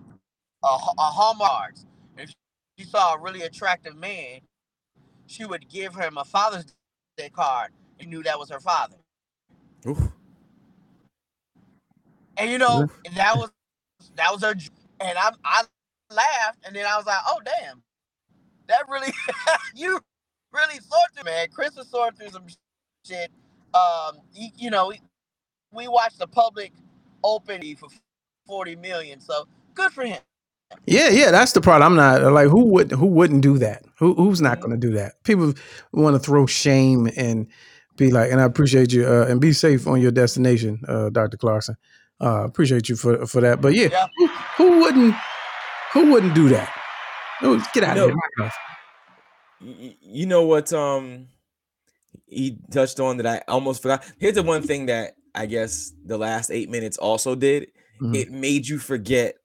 a, a Hallmark. If she saw a really attractive man, she would give him a Father's Day card. and knew that was her father. Oof. And you know, that was that was her and I I laughed and then I was like, oh damn. That really [LAUGHS] you really sort through man. Chris was sort through some shit. Um he, you know, we, we watched the public open for 40 million. So good for him. Yeah, yeah, that's the part. I'm not like who would who wouldn't do that? Who who's not going to do that? People want to throw shame and be like, and I appreciate you uh, and be safe on your destination, uh, Dr. Clarkson. Uh, appreciate you for for that. But yeah, Yeah. who, who wouldn't who wouldn't do that? Get out You of know- here. You know what um he touched on that I almost forgot. Here's the one thing that I guess the last eight minutes also did. Mhm. It made you forget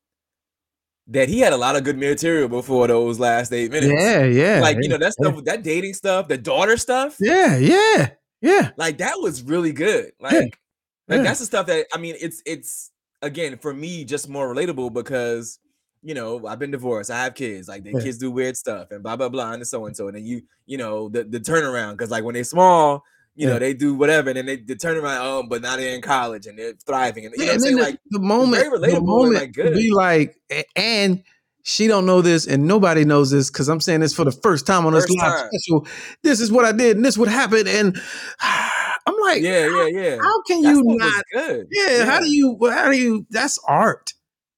that he had a lot of good material before those last eight minutes. Yeah, yeah, like you know that yeah. stuff, that dating stuff, the daughter stuff. yeah, yeah, yeah. Like that was really good. Like, like yeah. that's the stuff that I mean. It's it's again for me just more relatable because you know I've been divorced, I have kids, like the Yeah. kids do weird stuff and blah blah blah and so and so, and then you you know the the turnaround because like when they're small. You know they do whatever, and then they, they turn around. Oh, but now they're in college and they're thriving, and you know Yeah, what I'm and then saying. the, Like the moment, the moment like, good. be like, and she don't know this, and nobody knows this because I'm saying this for the first time on this live time. special. This is what I did, and this would happen, and [SIGHS] I'm like, yeah, yeah, yeah. how can That you not? good. Yeah, how do you? How do you? That's art,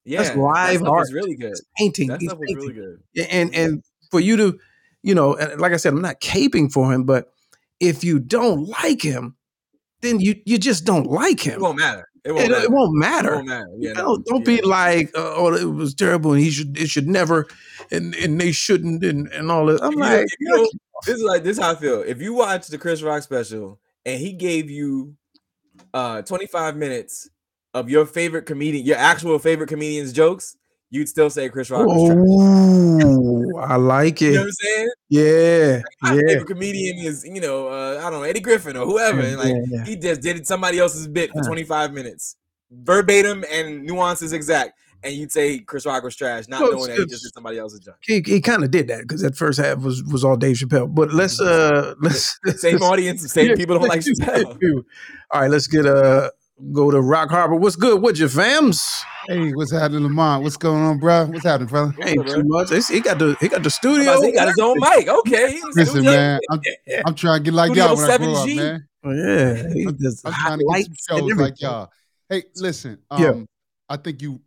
Yeah, that's live that art. really good. painting. That stuff was really good. And and for you to, you know, like I said, I'm not caping for him, but if you don't like him, then you you just don't like him. It won't matter. It won't It, matter. it won't It matter. won't matter. Yeah, don't don't Yeah. be like, uh, oh, it was terrible, and he should it should never, and and they shouldn't, and and all this. I'm you, like, you know, this is like this is how I feel. If you watch the Chris Rock special and he gave you uh 25 minutes of your favorite comedian, your actual favorite comedian's jokes, you'd still say Chris Rock was trash. Oh, I like You know it. what I'm saying? Yeah, My yeah. favorite comedian is, you know, uh, I don't know, Eddie Griffin or whoever. And like yeah, yeah. he just did somebody else's bit for 25 minutes, verbatim and nuances exact. And you'd say Chris Rock was trash, not knowing that he just did somebody else's joke. He, he kind of did that because that first half was was all Dave Chappelle. But let's uh [LAUGHS] let's Same audience, same people don't [LAUGHS] like Chappelle. All right, let's get uh go to Rock Harbor. What's good with your fams? Hey, what's happening, Lamont? What's going on, bro? What's happening, fella? Ain't too much. It's- he got the he got the studio. He got his own mic. Okay. he in the Listen, man, I'm, [LAUGHS] I'm trying to get like Studio y'all when I grow up, man. Oh, yeah, he I'm, I'm trying to get lights some shows like everything. y'all. Hey, listen, um, Yeah. I think you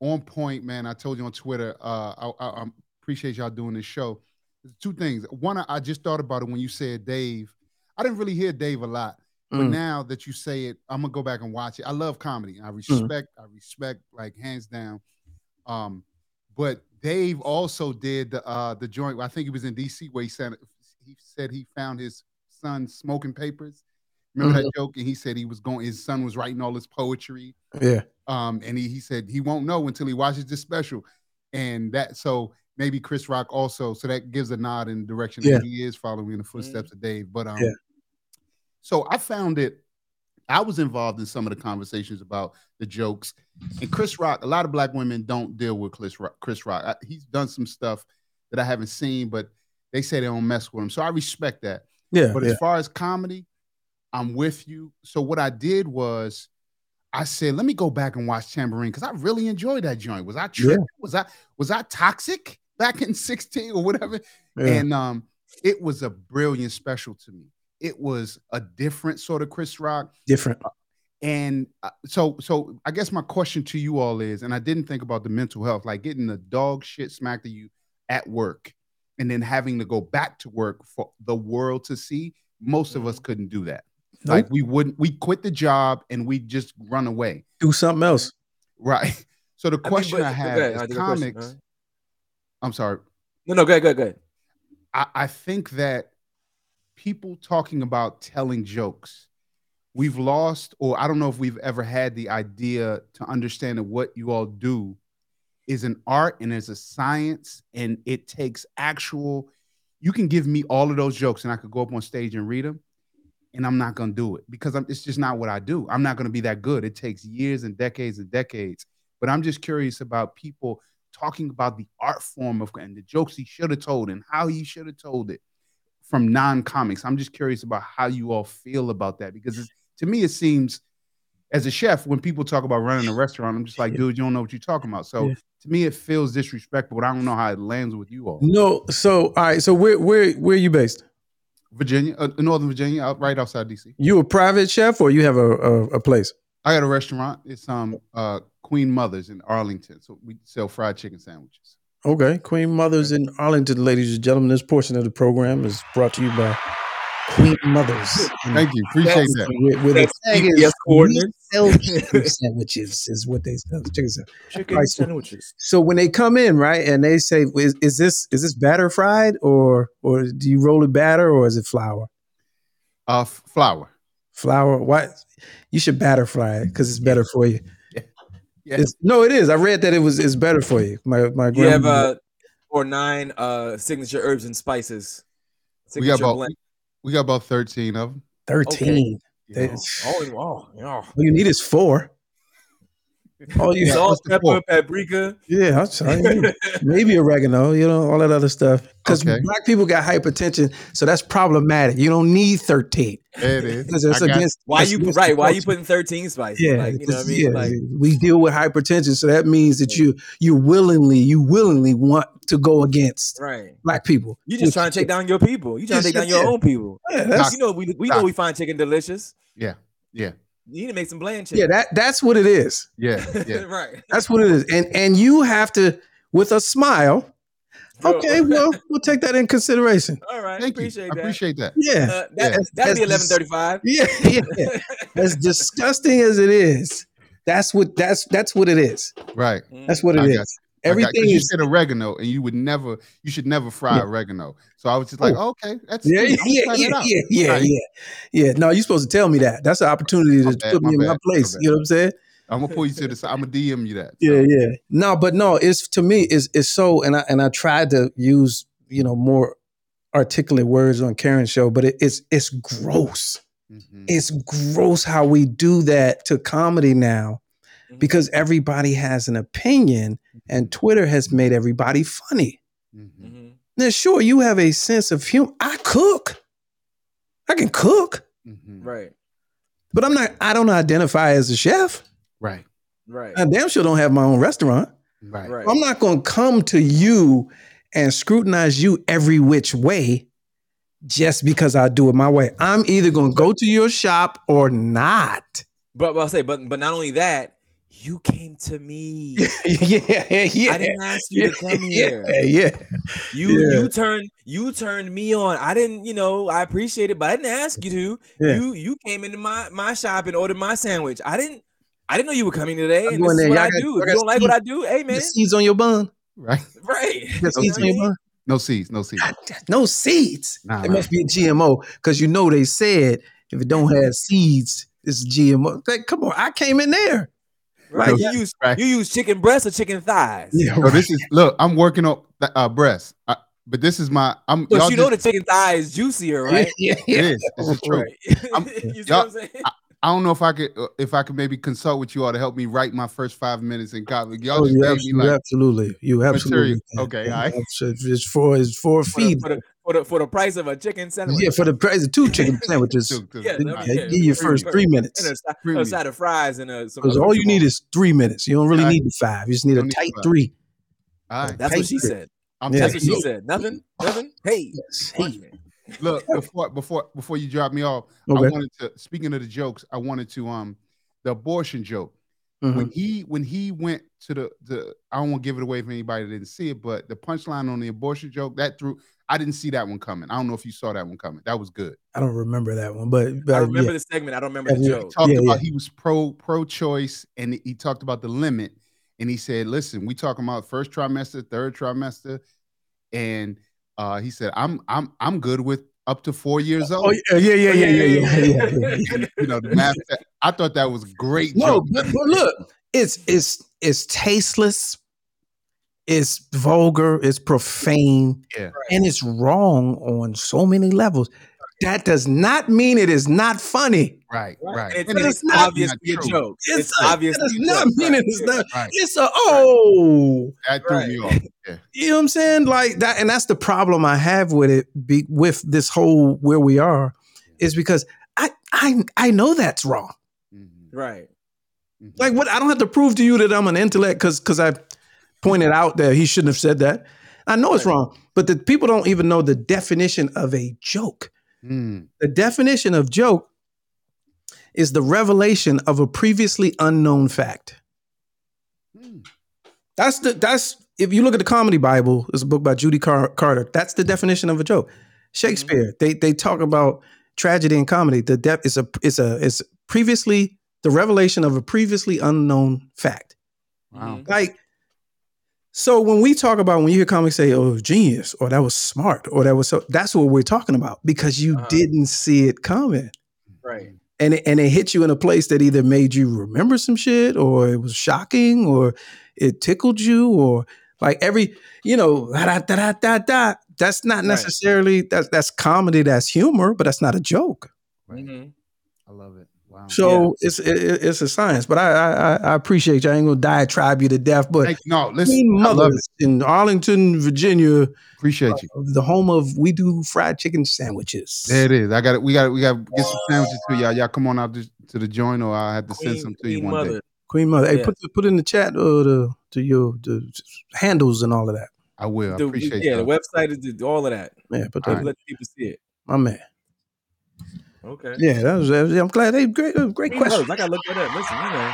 on point, man. I told you on Twitter. Uh, I, I, I appreciate y'all doing this show. There's two things. One, I, I just thought about it when you said Dave. I didn't really hear Dave a lot, but Mm. now that you say it, I'm gonna go back and watch it. I love comedy. Mm-hmm. I respect. I respect like hands down. Um, but Dave also did the uh the joint. I think he was in DC where he said he said he found his son smoking papers. Remember that joke? And he said he was going. His son was writing all his poetry. Yeah, Um, and he, he said he won't know until he watches this special. And that so maybe Chris Rock also. So that gives a nod in the direction Yeah. that he is following in the footsteps of Dave. But um, Yeah. So I found it. I was involved in some of the conversations about the jokes. And Chris Rock, a lot of black women don't deal with Chris Rock. Chris Rock. I, he's done some stuff that I haven't seen, but they say they don't mess with him. So I respect that. yeah, But yeah. as far as comedy, I'm with you. So what I did was I said, let me go back and watch Tamborine because I really enjoyed that joint. Was I tripping? Was I was I toxic back in [LAUGHS] 16 or whatever? yeah. And um, it was a brilliant special to me. It was a different sort of Chris Rock. different. And uh, so so I guess my question to you all is, and I didn't think about the mental health, like getting the dog shit smacked at you at work and then having to go back to work for the world to see. Most of us couldn't do that. Like we wouldn't, we quit the job and we just run away. Do something else. Right. [LAUGHS] So the I mean, question but- I, have ahead, is I did question, comics. I'm sorry. No, no, go ahead, go ahead, go ahead. I, I think that people talking about telling jokes, we've lost, or I don't know if we've ever had the idea to understand that what you all do is an art and it's a science and it takes actual. You can give me all of those jokes and I could go up on stage and read them, and I'm not to do it because I'm, it's just not what I do. I'm not to be that good. It takes years and decades and decades. But I'm just curious about people talking about the art form of and the jokes he should have told and how he should have told it from non-comics. I'm just curious about how you all feel about that because it's, to me it seems as a chef when people talk about running a restaurant, I'm just like, dude, you don't know what you're talking about. So Yeah. to me, it feels disrespectful, but I don't know how it lands with you all. No, so all right. So where where where are you based? Virginia, uh, Northern Virginia, out right outside DC. You a private chef or you have a a, a place? I got a restaurant. It's um uh Queen Mother's in Arlington. So we sell fried chicken sandwiches. Okay, Queen Mothers in Arlington, ladies and gentlemen. This portion of the program is brought to you by Queen Mothers. Thank you. Appreciate that. Where, where the That's tag GPS is, we coordinates. chicken sandwiches is what they sell. Chicken sandwich. Chicken Right, so- sandwiches. So when they come in, right, and they say, "Is, is this is this batter fried or or do you roll it batter or is it flour? Uh f- flour. Flour? Why? You should batter fry it because it's better for you. Yeah. It's, no, it is. I read that it was it's better for you. My my You have grandma. uh or nine uh signature herbs and spices. We got about blend. we got about 13 of them. thirteen. you They- know. Oh, oh, yeah. All you need is four. [LAUGHS] All you Yeah, Salt, what's pepper, fork? paprika. Yeah, I'm sorry. [LAUGHS] Maybe oregano, you know, all that other stuff. Because Okay. black people got hypertension, so that's problematic. You don't need 13 There it is. because it's I against. Why that's you against right? the Why you putting thirteen spices? Yeah, like, you know what I mean? yeah, Like, we deal with hypertension, so that means that you you willingly you willingly want to go against right. black people. You just Which- trying to take down your people. You trying Yes, to take down yes, your yeah. own people. Yeah, You know we we know we find chicken delicious. Yeah. Yeah. You need to make some bland change. yeah, that that's what it is. Yeah. [LAUGHS] Yeah. right. That's what it is. And and you have to with a smile. Okay, well, [LAUGHS] we'll take that in consideration. All right. Thank you. appreciate I appreciate that. Yeah. Uh, that Yeah. that'd be That's- eleven thirty five. Yeah, yeah. [LAUGHS] as disgusting as it is, that's what that's that's what it is. Right. That's what it I is. Got Everything you is said oregano, and you would never, you should never fry Yeah. oregano. So I was just like, Oh. okay, that's yeah, yeah, yeah, yeah, yeah, yeah, Right. yeah, yeah. No, you're supposed to tell me that. That's an opportunity My to bad, put me in my bad, my place. bad. You know what I'm saying? I'm gonna pull you to the side. I'm gonna DM you that. Yeah, So, yeah. No, but no, it's to me, it's it's so and I and I tried to use, you know, more articulate words on Karen's show, but it, it's it's gross. mhm. It's gross how we do that to comedy now Mhm. because everybody has an opinion and Twitter has made everybody funny. Mhm. Mhm. Now, sure, you have a sense of humor. I cook. I can cook, Mhm. Right. but I'm not, I don't identify as a chef. Right, Right. I damn sure don't have my own restaurant. right, Right. I'm not going to come to you and scrutinize you every which way just because I do it my way. I'm either going to go to your shop or not. But, but I'll say, but but not only that, you came to me. yeah, [LAUGHS] yeah. Yeah. I didn't ask you to come [LAUGHS] here. Yeah, yeah. You Yeah. you turned you turned me on. I didn't, you know, I appreciate it, but I didn't ask you to. Yeah. You you came into my my shop and ordered my sandwich. I didn't I didn't know you were coming today. And this is what Y'all I got- do. you don't like what I do, hey man. seeds on your bun. right. Right. The seeds on your bun. No seeds, no seeds. [LAUGHS] No seeds. Nah, it nah. must be a GMO because you know they said if it don't have seeds, it's GMO. Like, come on, I came in there. Right. Right. You use Right. you use chicken breasts or chicken thighs. Yeah. So this is look. I'm working on uh, breasts, I, but this is my. I'm. But y'all you know just- the chicken thigh is juicier, right? Yeah, it yeah. is. This is true. Right. I'm- [LAUGHS] you see what I'm saying? I don't know if I could uh, if I could maybe consult with you all to help me write my first five minutes in college. Y'all Oh, just you gave absolutely, me like absolutely, you absolutely. material. Okay, all right. It's it's for it's for For the, feed. for, the, for, the, for the price of a chicken sandwich. Yeah, for the price of two [LAUGHS] chicken sandwiches. Two- two- Yeah, two- all me- right. They yeah, give you free- first free- three and minutes a, si- a Premium. side of fries and a because all you need is three minutes. You don't really All right. need the five. You just need a tight five. three. All right. That's what she said. I'm Yeah. That's what she notes. said. Nothing. Nothing. Hey. Yes. Hey. Look before before before you drop me off. I wanted to. Speaking of the jokes, I wanted to um the abortion joke. Mhm. when he when he went to the the I don't want to give it away if anybody that didn't see it, but the punchline on the abortion joke that threw I didn't see that one coming. I don't know if you saw that one coming. That was good. I don't remember that one, but, but I remember yeah. the segment. I don't remember yeah, the joke. He talked yeah, about he was pro pro choice, and he talked about the limit, and he said, "Listen, we talking about first trimester, third trimester, and uh, he said, I'm I'm I'm good with up to four years oh, old. Oh yeah, yeah, yeah, yeah, yeah, yeah. yeah, yeah. you know, the math. I thought that was great. No, but, but look, it's it's it's tasteless it's vulgar, it's profane, Yeah. and it's wrong on so many levels. That does not mean it is not funny. right, right. And it's, And and it's it's not- obviously a joke. It's, It's, a- obviously That does not joke, mean right. it is not. Right. It's a oh. That threw Right. me off. [LAUGHS] Yeah. You know what I'm saying? Like that, and that's the problem I have with it. Be, with this whole where we are, is because I I I know that's wrong. Mhm. Right. Mhm. Like what? I don't have to prove to you that I'm an intellect because because I pointed out that he shouldn't have said that. I know it's wrong, but the people don't even know the definition of a joke. Mm. The definition of joke is the revelation of a previously unknown fact. Mm. That's the that's if you look at the comedy Bible, it's a book by Judy Car- Carter. That's the definition of a joke. Shakespeare, they they talk about tragedy and comedy. The depth is a it's a it's previously the revelation of a previously unknown fact. Wow. Like so when we talk about when you hear comics say, "Oh, genius," or "That was smart," or "That was so," that's what we're talking about because you Uh-huh. didn't see it coming Right. and it, and it hit you in a place that either made you remember some shit or it was shocking or it tickled you or like every you know da da da da da that's not Right. necessarily that's that's comedy that's humor but that's not a joke Right. Mhm. I love it. Wow. so it's it, it- it's a science but I, I I- I appreciate you I ain't gonna diatribe you to death but Thank you. No, listen. Queen I love Mothers in Arlington Virginia Appreciate you. the home of we do fried chicken sandwiches There it is. I got it. We got it. We got to get some sandwiches to y'all. Y'all come on out to, to the joint, or I have to send some to you one Mother. day. Queen Mother hey Yeah. put put in the chat uh, the to your the handles and all of that I will. I The- appreciate yeah, you. the website is all of that. yeah put All that right. Let people see it. my man Okay. Yeah, that was. that was- I'm glad. Hey, great, uh, great Queen question. I gotta look that up. Listen, you know,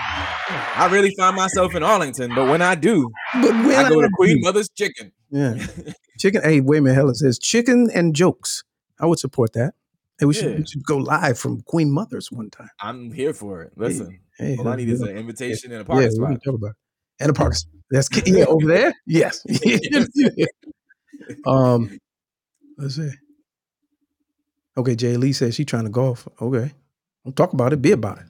I really find myself in Arlington, but when I do, But when I go to do- Queen Mother's Chicken. Yeah, [LAUGHS] chicken. Hey, wait a minute. Helen says chicken and jokes. I would support that. Hey, we should we should go live from Queen Mother's one time. I'm here for it. Listen, Hey, all I need is an invitation and a yeah, parking we spot. talk about. It. and a parking. [LAUGHS] spot. That's yeah over there. Yes. [LAUGHS] um, let's see. Okay, Jay Lee says she trying to golf. Okay, don't talk about it. Be about it.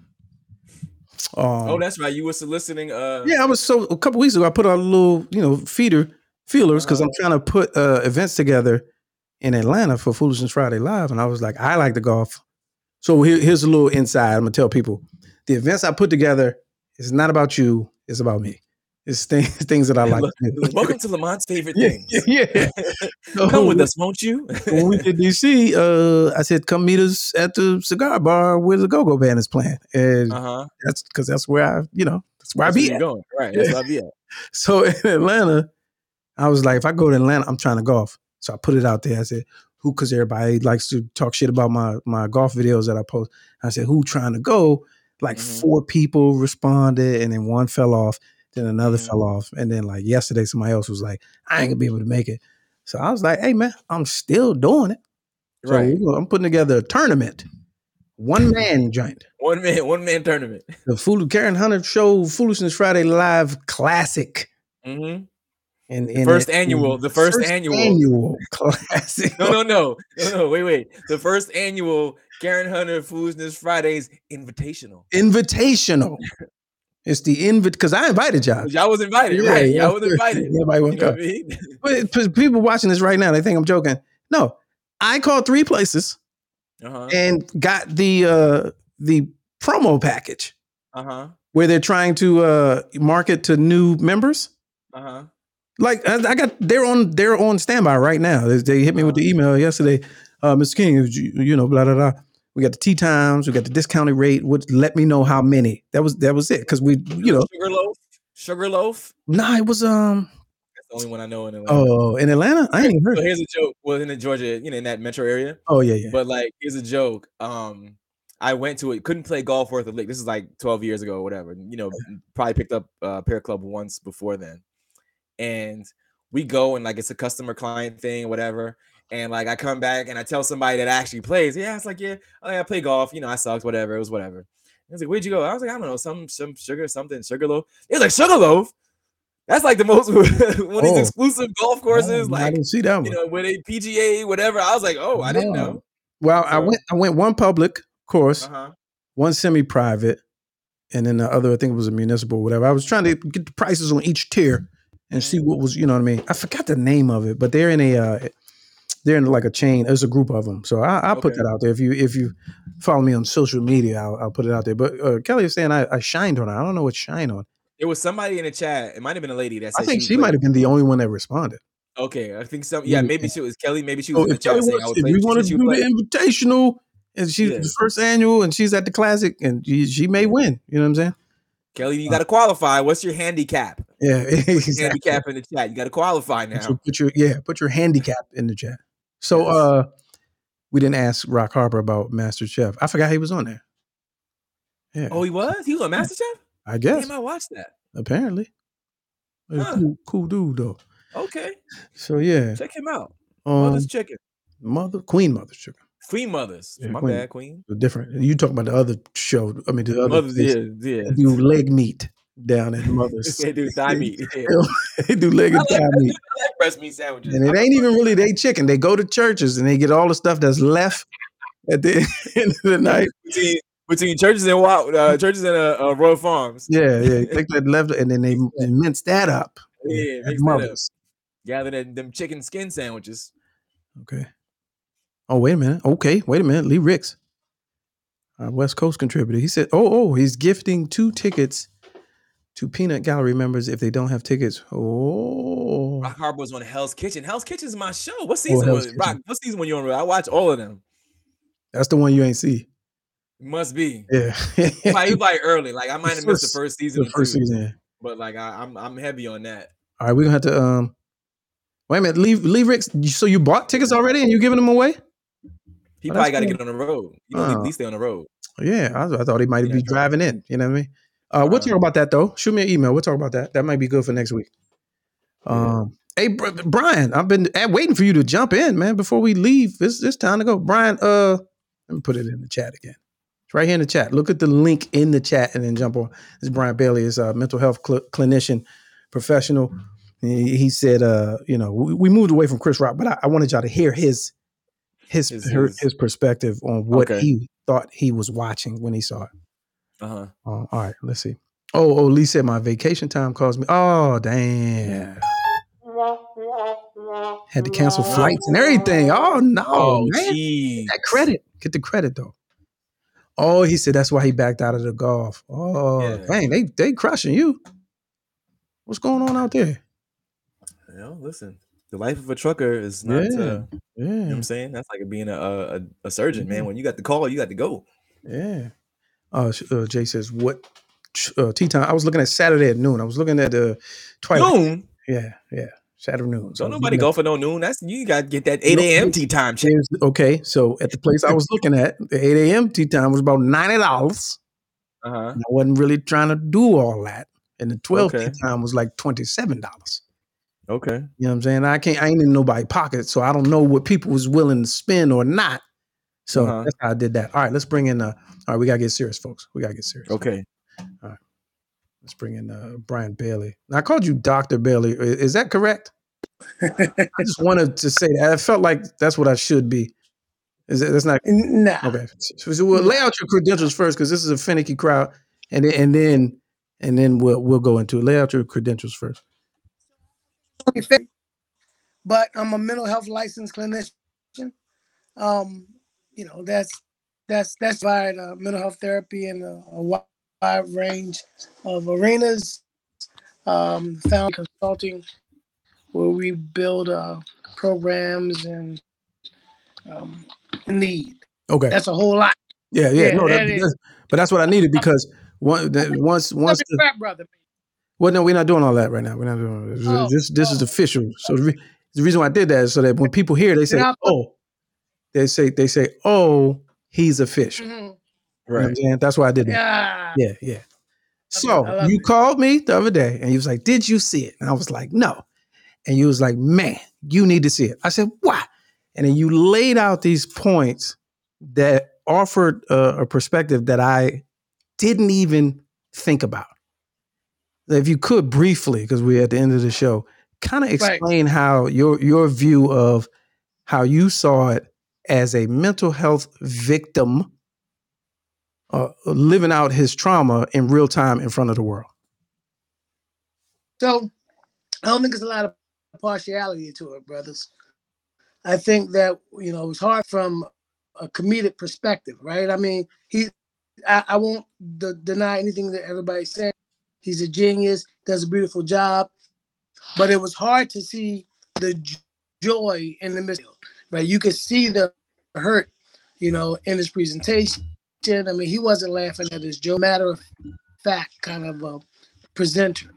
Um, Oh, that's right. You were soliciting. Uh, yeah, I was so a couple weeks ago. I put out a little, you know, feeder feelers because Uh-huh. I'm trying to put uh, events together in Atlanta for Foolishness Friday Live, and I was like, I like to golf. So here, here's a little inside. I'm gonna tell people the events I put together is not about you. It's about me. It's things [LAUGHS] things that I like. Welcome to Lamont's favorite things. yeah. [LAUGHS] So Come with us, won't you? when we did DC, uh, I said, "Come meet us at the cigar bar where the Go Go Band is playing," and Uh huh. that's because that's where I, you know, that's where I be. at. going. Right. That's where I be at. [LAUGHS] So in Atlanta, I was like, if I go to Atlanta, I'm trying to golf. So I put it out there. I said, who? Because everybody likes to talk shit about my my golf videos that I post. I said, who trying to go? Like Mhm. four people responded, and then one fell off. Then another Mhm. fell off, and then like yesterday, somebody else was like, I ain't gonna be able to make it. So I was like, hey man, I'm still doing it. So Right. I'm putting together a tournament, one [LAUGHS] man joint. One man, one man tournament. The Fool Karen Hunter Show Foolishness Friday Live Classic. hmm And, The first annual- the first annual. annual [LAUGHS] classic. No, no, no, no, no. Wait, wait. The first annual Karen Hunter Foolishness Fridays Invitational. Invitational. It's the invite because I invited y'all. Y'all was invited, right? Y'all was invited. [LAUGHS] Nobody You want know to I mean? [LAUGHS] But but people watching this right now, they think I'm joking. No, I called three places Uh-huh. and got the uh the promo package Uh-huh. where they're trying to uh market to new members. Uh-huh. Like I, I got they're on they're on standby right now. They, they hit me with the email yesterday. Uh, Mr. King, you, you know, blah blah blah. We got the tee times. We got the discounted rate. Would let me know how many. That was that was it. Because we, you know, Sugar loaf. Sugar loaf. nah, it was um. That's the only one I know in Atlanta. Oh, in Atlanta, I ain't heard. So here's a joke. Well, in the Georgia, you know, in that metro area. Oh yeah, yeah. But like, here's a joke. Um, I went to it, couldn't play golf worth a lick. This is like 12 years ago or whatever. You know, probably picked up uh pair club once before then. And we go and like it's a customer client thing, whatever. And like I come back and I tell somebody that actually plays, yeah, it's like, yeah, oh, I play golf, you know, I sucked, whatever, it was whatever. I was like, where'd you go? I was like, I don't know, some some sugar, something, sugar loaf. It was like sugar loaf. That's like the most [LAUGHS] one of these Oh. exclusive golf courses, I like didn't see that one. you know, where they PGA, whatever. I was like, oh, I didn't know. well, I went. I went one public course, Uh-huh. one semi-private, and then the other. I think it was a municipal, whatever. I was trying to get the prices on each tier and see what was. You know what I mean? I forgot the name of it, but they're in a. Uh, they're in like a chain. There's a group of them, so I, I'll put that out there. If you if you follow me on social media, I'll, I'll put it out there. But uh, Kelly is saying I, I shined on her. I don't know what shine on. It was somebody in the chat. It might have been a lady that said I think she would might have been the only one that responded. Okay, I think some. Yeah, maybe she was Kelly. Maybe she was in the chat saying if she want to do the invitational, and she's Yeah. the first annual, and she's at the classic, and she, she may win. You know what I'm saying? Kelly, you got to qualify. What's your handicap? Yeah, [LAUGHS] exactly. Handicap in the chat. You got to qualify now. So put your yeah, put your handicap in the chat. So Yes. uh we didn't ask Rock Harper about Master Chef. I forgot he was on there. Yeah, Oh, he was. He was on MasterChef. I guess Damn, I watched that. apparently. Huh. Cool, cool dude though. Okay, So yeah, check him out. um, Mother's chicken. mother Queen Mother's Chicken. Queen Mothers. Yeah, My Queen. bad, Queen. Different. You talking about the other show? I mean, the other Mothers. Yeah, yeah. Do leg meat down at [LAUGHS] Mother's. they do thigh meat. [LAUGHS] Yeah. they do leg and thigh meat. I like breast meat sandwiches. And it ain't even really they chicken. They go to churches and they get all the stuff that's left at the [LAUGHS] end of the night. between, between churches and wild, uh, churches and uh, uh, Royal Farms. Yeah, yeah. Take that left and then they, they mince that up. Yeah, at that. Mother's. Gather them, them chicken skin sandwiches. Okay. Oh, wait a minute. Okay, wait a minute. Lee Ricks, our West Coast contributor. He said, "Oh, oh, he's gifting two tickets to Peanut Gallery members if they don't have tickets." Oh, Rock Harper was on Hell's Kitchen. Hell's Kitchen is my show. What season Hell's was Rock? What season when you on? I watch all of them. that's the one you ain't see. Must be. Yeah, Like, it like early. Like I [LAUGHS] might have missed the First- season. the first two, season. But like I, I'm I'm heavy on that. All right, we're gonna have to. Um, wait a minute. leave Lee Ricks. So you bought tickets already and you giving them away? He Oh, probably got to cool. get on the road. You know, Oh. at least stay on the road. Yeah, I, I thought he might Yeah, be driving in. You know what I mean? Uh, we'll talk about that though. Shoot me an email. We'll talk about that. That might be good for next week. Um, hey, Br- Brian, I've been waiting for you to jump in, man. Before we leave, it's it's time to go. Brian, uh, let me put it in the chat again. It's right here in the chat. Look at the link in the chat and then jump on. This is Brian Bailey, is a mental health cl- clinician, professional. He, he said, uh, you know, we, we moved away from Chris Rock, but I, I wanted y'all to hear his his His- his- his perspective on what Okay. he thought he was watching when he saw it. Uh-huh. Oh, all right, let's see. Oh, oh, Lee said my vacation time caused me. Oh, damn. Had to cancel flights and everything. Oh no, Oh, man. That credit. Get the credit though. Oh, he said that's why he backed out of the golf. Oh, Yeah. dang, they they crushing you. What's going on out there? You know, listen, the life of a trucker is not. Yeah. Uh, you know what Yeah, I'm saying? That's like being a, a a surgeon, man. When you got the call, you got to go. yeah. Uh, uh Jay says what uh, tee time? I was looking at Saturday at noon. I was looking at the Twilight. Noon. Yeah, yeah. Saturday noon. So Don't nobody go at- for no noon. That's you got to get that eight a.m. tee time check. James- Okay, so at the place I was looking at, the 8 a.m. tee time was about ninety dollars. Uh huh. I wasn't really trying to do all that. And the 12 Okay. tee time was like $27. Okay. You know what I'm saying? I can't I ain't in nobody's pocket, so I don't know what people was willing to spend or not. So Uh-huh. that's how I did that. All right, let's bring in uh all right, we gotta get serious, folks. We gotta get serious. Okay. All right, Let's bring in uh Brian Bailey. Now, I called you Dr. Bailey. Is that correct? [LAUGHS] I just wanted to say that. I felt like that's what I should be. Is that that's not Nah. okay? So, so we'll lay out your credentials first because this is a finicky crowd, and then and then and then we'll we'll go into it. Lay out your credentials first. but I'm a mental health licensed clinician. Um, you know, that's that's that's provide uh, mental health therapy in a, a wi- wide range of arenas. Um, found consulting, where we build uh, programs and um, need. Okay. That's a whole lot. Yeah, yeah, Yeah, no, that, that is- that's- but that's what I needed because one, that once, once, the, brother. well, no, we're not doing all that right now. We're not doing this. Oh, this, this is oh. official. So the, re- the reason why I did that is so that when people hear, they say, "Oh," they say, they say, "Oh, he's official." You Mhm. know what I'm Right. saying? That's why I did that. Yeah. Yeah, yeah. So I you it. called me the other day and you was like, Did you see it? And I was like, No. And you was like, Man, you need to see it. I said, Why? And then you laid out these points that offered uh, a perspective that I didn't even think about. If you could briefly, because we're at the end of the show, kind of explain how your your view of how you saw it as a mental health victim uh, living out his trauma in real time in front of the world. So I don't think there's a lot of partiality to it, brothers. I think that you know it's hard from a comedic perspective, right? I mean, he, I, I won't d- deny anything that everybody said. He's a genius, does a beautiful job, but it was hard to see the j- joy in the midst, right? You could see the hurt, you know, in his presentation. I mean, he wasn't laughing at his joke. Matter of fact, kind of a presenter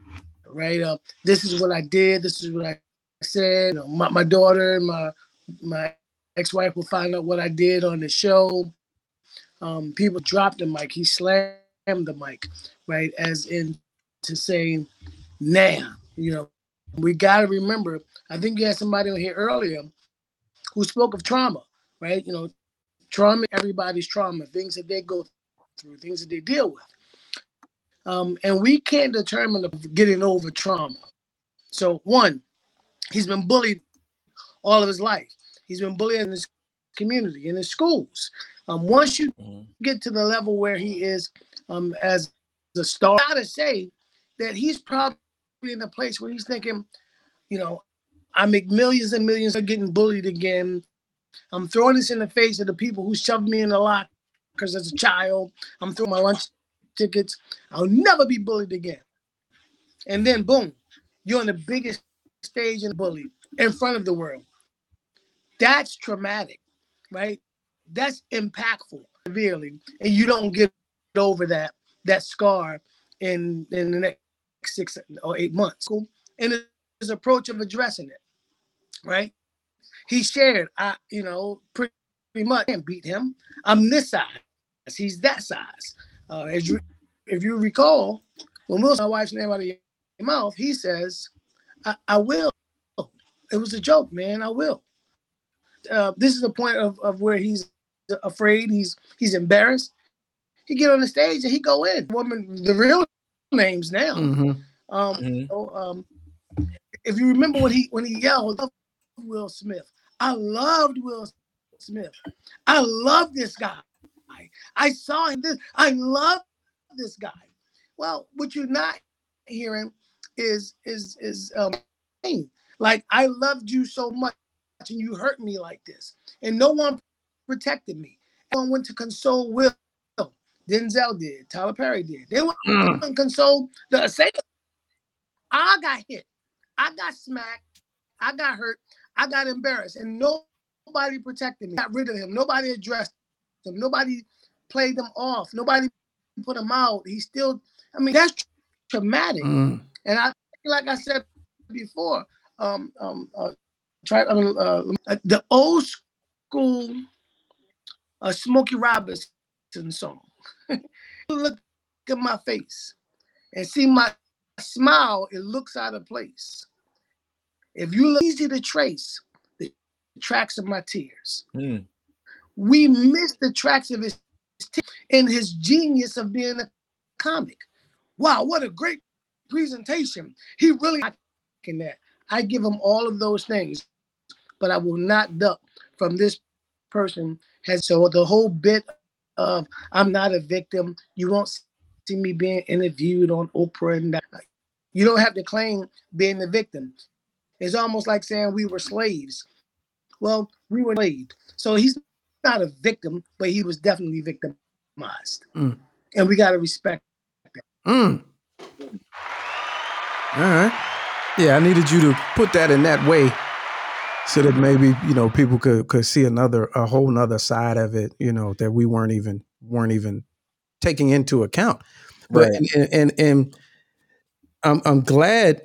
right? Uh, this is what I did. This is what I said. You know, my, my daughter, my my ex-wife will find out what I did on the show. Um, people dropped the mic. He slammed the mic, right? As in to say, now, you know, we got to remember. I think you had somebody on here earlier who spoke of trauma, right? You know, trauma, everybody's trauma, things that they go through, things that they deal with. Um, and we can't determine the getting over trauma. So one, he's been bullied all of his life. He's been bullied in his community, in his schools. Um, once you Mhm. get to the level where he is um, as a star, I gotta say that he's probably in a place where he's thinking, you know, I make millions and millions of getting bullied again. I'm throwing this in the face of the people who shoved me in the lockers as a child. I'm throwing my lunch tickets. I'll never be bullied again. And then boom, you're on the biggest stage in bully in front of the world. That's traumatic, right? That's impactful severely. And you don't get over that that scar in in the next six or eight months. And his approach of addressing it, right? He shared, I, you know, pretty, much can't beat him. I'm this size. He's that size. Uh, as you, if you recall, when Wilson, my wife's name out of your mouth, he says, I, I will. It was a joke, man. I will. Uh, this is the point of, of where he's afraid, he's he's embarrassed. he get on the stage and he go in. Woman, the real names now. Mhm. Um, Mhm. so, um, if you remember when he when he yelled, "I love Will Smith. I loved Will Smith. I love this guy. I saw him. This I love this guy. Well, what you're not hearing is is is um pain. like I loved you so much and you hurt me like this, and no one protected me. Everyone went to console Will. Denzel did. Tyler Perry did. They went Mm. and console the assailant. I got hit. I got smacked. I got hurt. I got embarrassed, and nobody protected me. Got rid of him. Nobody addressed him. Nobody played him off. Nobody put him out. He still. I mean, that's traumatic. Mm. And I, like I said before, um, um, uh, try I mean, uh, the old school, uh, Smokey Robinson song. [LAUGHS] Look at my face and see my smile. It looks out of place. If you look easy to trace the tracks of my tears, Mm. we miss the tracks of his t- and his genius of being a comic. Wow, what a great presentation. He really in that. I give him all of those things, but I will not duck from this person. Has so the whole bit of I'm not a victim. You won't see me being interviewed on Oprah and that. You don't have to claim being the victim. It's almost like saying we were slaves. Well, we were enslaved. So he's not a victim, but he was definitely victimized. Mm. And we got to respect Mm. All right. Yeah, I needed you to put that in that way so that maybe, you know, people could could see another a whole nother side of it, you know, that we weren't even weren't even taking into account. But Right. and, and and I'm I'm glad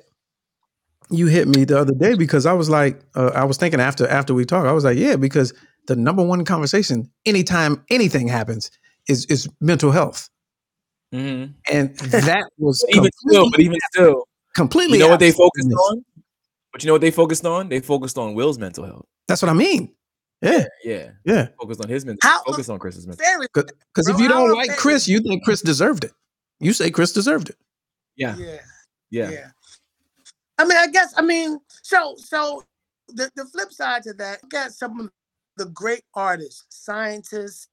you hit me the other day because I was like uh, I was thinking after after we talked I was like yeah because the number one conversation anytime anything happens is is mental health Mhm. and that [LAUGHS] was even still, but even still, completely you know what they focused on? But you know what they focused on? They focused on Will's mental health. That's what I mean. Yeah, Yeah, yeah. focused on his mental. How Focused on Chris's mental. Fair is- Because if you don't like Chris, you think Chris deserved it. You say Chris deserved it. Yeah, yeah. yeah. Yeah. I mean, I guess, I mean, so, so the, the flip side to that, at some of the great artists, scientists,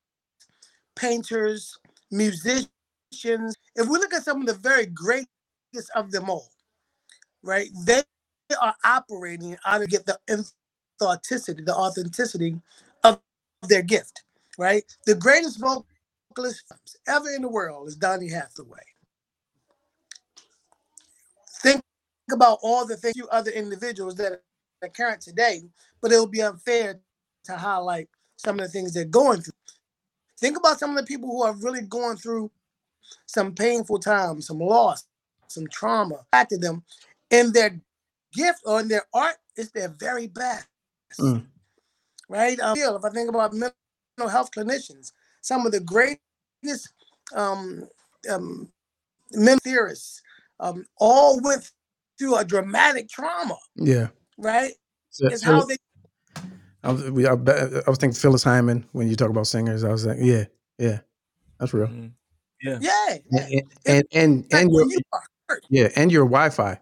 painters, musicians. If we look at some of the very greatest of them all, right, they are operating out of get the authenticity, the authenticity of their gift, right? The greatest vocalist ever in the world is Donny Hathaway. Think about all the things you other individuals that are current today, but it would be unfair to highlight some of the things they're going through. Think about some of the people who are really going through some painful times, some loss, some trauma back to them, and their gift or in their art is their very best. Mm. Right? Um, if I think about mental health clinicians, some of the greatest um, um, mental theorists um, all went through a dramatic trauma, Yeah. right? So- It's so how they I, was, we- I, I was thinking Phyllis Hyman when you talk about singers. I was like, yeah, yeah, that's real. Mhm. Yeah. yeah, yeah. And and and, and your you yeah, and your Wi-Fi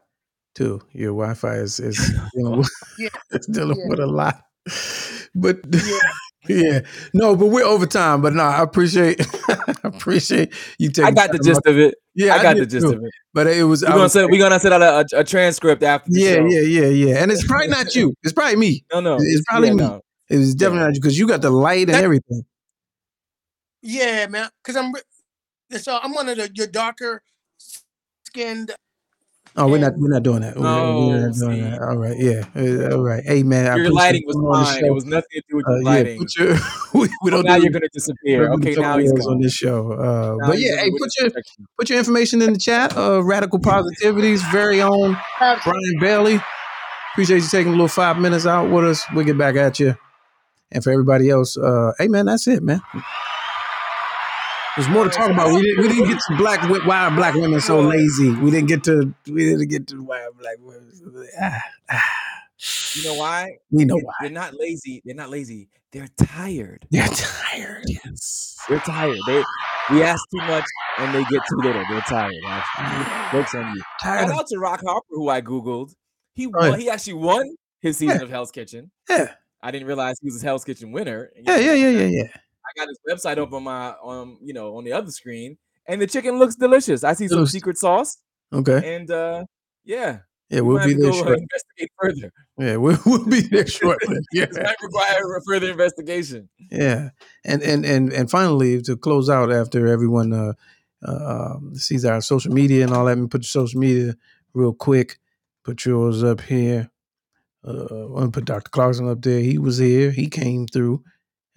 too. Your Wi-Fi is is [LAUGHS] dealing with, Yeah. [LAUGHS] it's dealing Yeah. with a lot. But yeah. Yeah, no, but we're over time. But no, I appreciate [LAUGHS] I appreciate you taking. I got the gist of it. Yeah, I got the gist too. of it. But it was. We're gonna was send. We're gonna send out a, a, a transcript after. The yeah, show. yeah, yeah, yeah. And it's probably not you. It's probably me. No, no. It's probably yeah, me. no. It was definitely not you because you got the light and That- everything. Yeah, man. Because I'm so I'm one of the your darker skinned. Oh, we're not we're not doing that. We're, we're not doing see. that. All right, yeah, Uh, all right. Hey, man, Your lighting was fine. It was nothing to do with Uh, your yeah, lighting. put your, [LAUGHS] we, we Oh, don't now do you're gonna disappear. Okay, now he's tutorials on this show. Uh, but yeah, hey, put your put your information in the chat. Uh, Radical Positivity's very own Brian Bailey. Appreciate you taking a little five minutes out with us. We'll get back at you. And for everybody else, uh, hey man, that's it, man. There's more to talk about. We didn't, we didn't get to black why are black women so lazy. We didn't get to we didn't get to why are black women. Ah, ah. You know why? We know They- why. They're not lazy. They're not lazy. they're tired. They're tired. Yes. They're tired. They we ask too much and they get too little. They're tired. Actually, [SIGHS] jokes on you. Tired. Shout out to Rock Harper, who I googled. He won, he actually won his season Yeah. of Hell's Kitchen. yeah. I didn't realize he was a Hell's Kitchen winner. Yeah. Yeah. Yeah. Yeah. Yeah. Got his website up on my on you know on the other screen, and the chicken looks delicious. I see some secret sauce, Okay. and uh yeah, Yeah. we We'll be there uh, shortly. investigate further. Yeah. We'll, [LAUGHS] we'll be there [LAUGHS] shortly. Yeah. This might require a further investigation. Yeah, and and and and finally to close out after everyone uh, uh, um, sees our social media and all that, and put your social media real quick. Put yours up here. Uh, I'm put Dr. Clarkson up there. He was here. He came through.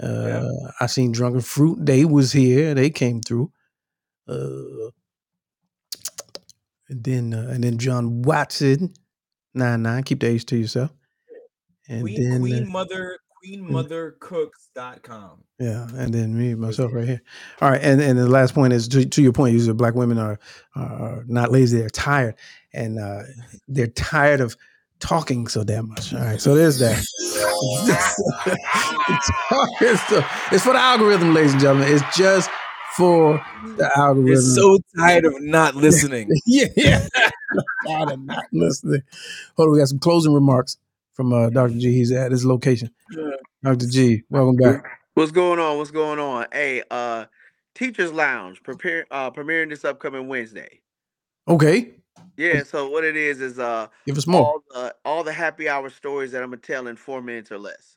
Uh, I seen Drunken Fruit. They was here. They came through. Uh, and then uh, and then John Watson, nine nine. Keep the H to yourself. And Queen then Queen uh, Mother QueenMotherCooks.com. Yeah, and then me myself right here. All right, and and the last point is to, to your point. You said black women are are not lazy; they're tired, and uh, [LAUGHS] they're tired of talking so damn much. All right, so there's that. [LAUGHS] it's, the- it's for the algorithm, ladies and gentlemen. It's just for the algorithm. You're so tired of not listening. [LAUGHS] yeah, yeah. [LAUGHS] tired of not listening. Hold on, we got some closing remarks from uh, Dr. G. He's at his location. Dr. G, welcome back. What's going on? What's going on? Hey, uh, Teachers Lounge prepare uh premiering this upcoming Wednesday. Okay, Yeah, so what it is is uh give us more. all the all the happy hour stories that I'm gonna tell in four minutes or less.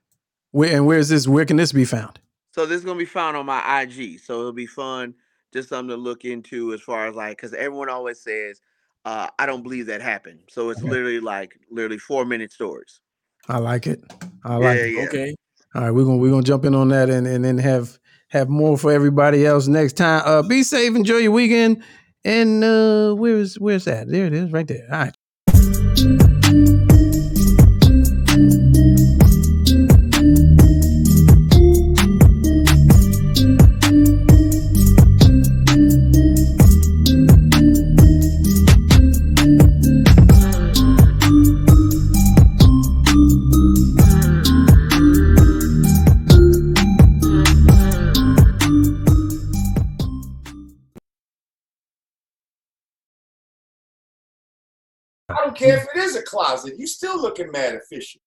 Where and where's this? Where can this be found? So this is gonna be found on my IG. So it'll be fun, just something to look into as far as like, because everyone always says, uh, I don't believe that happened. So it's Okay. literally like literally four minute stories. I like it. I like yeah, it. yeah. Okay. All right, we're gonna we're gonna jump in on that and, and then have have more for everybody else next time. Uh be safe, enjoy your weekend. And uh where's where's that? There it is, right there. All right. Don't care if it is a closet. You still looking mad efficient.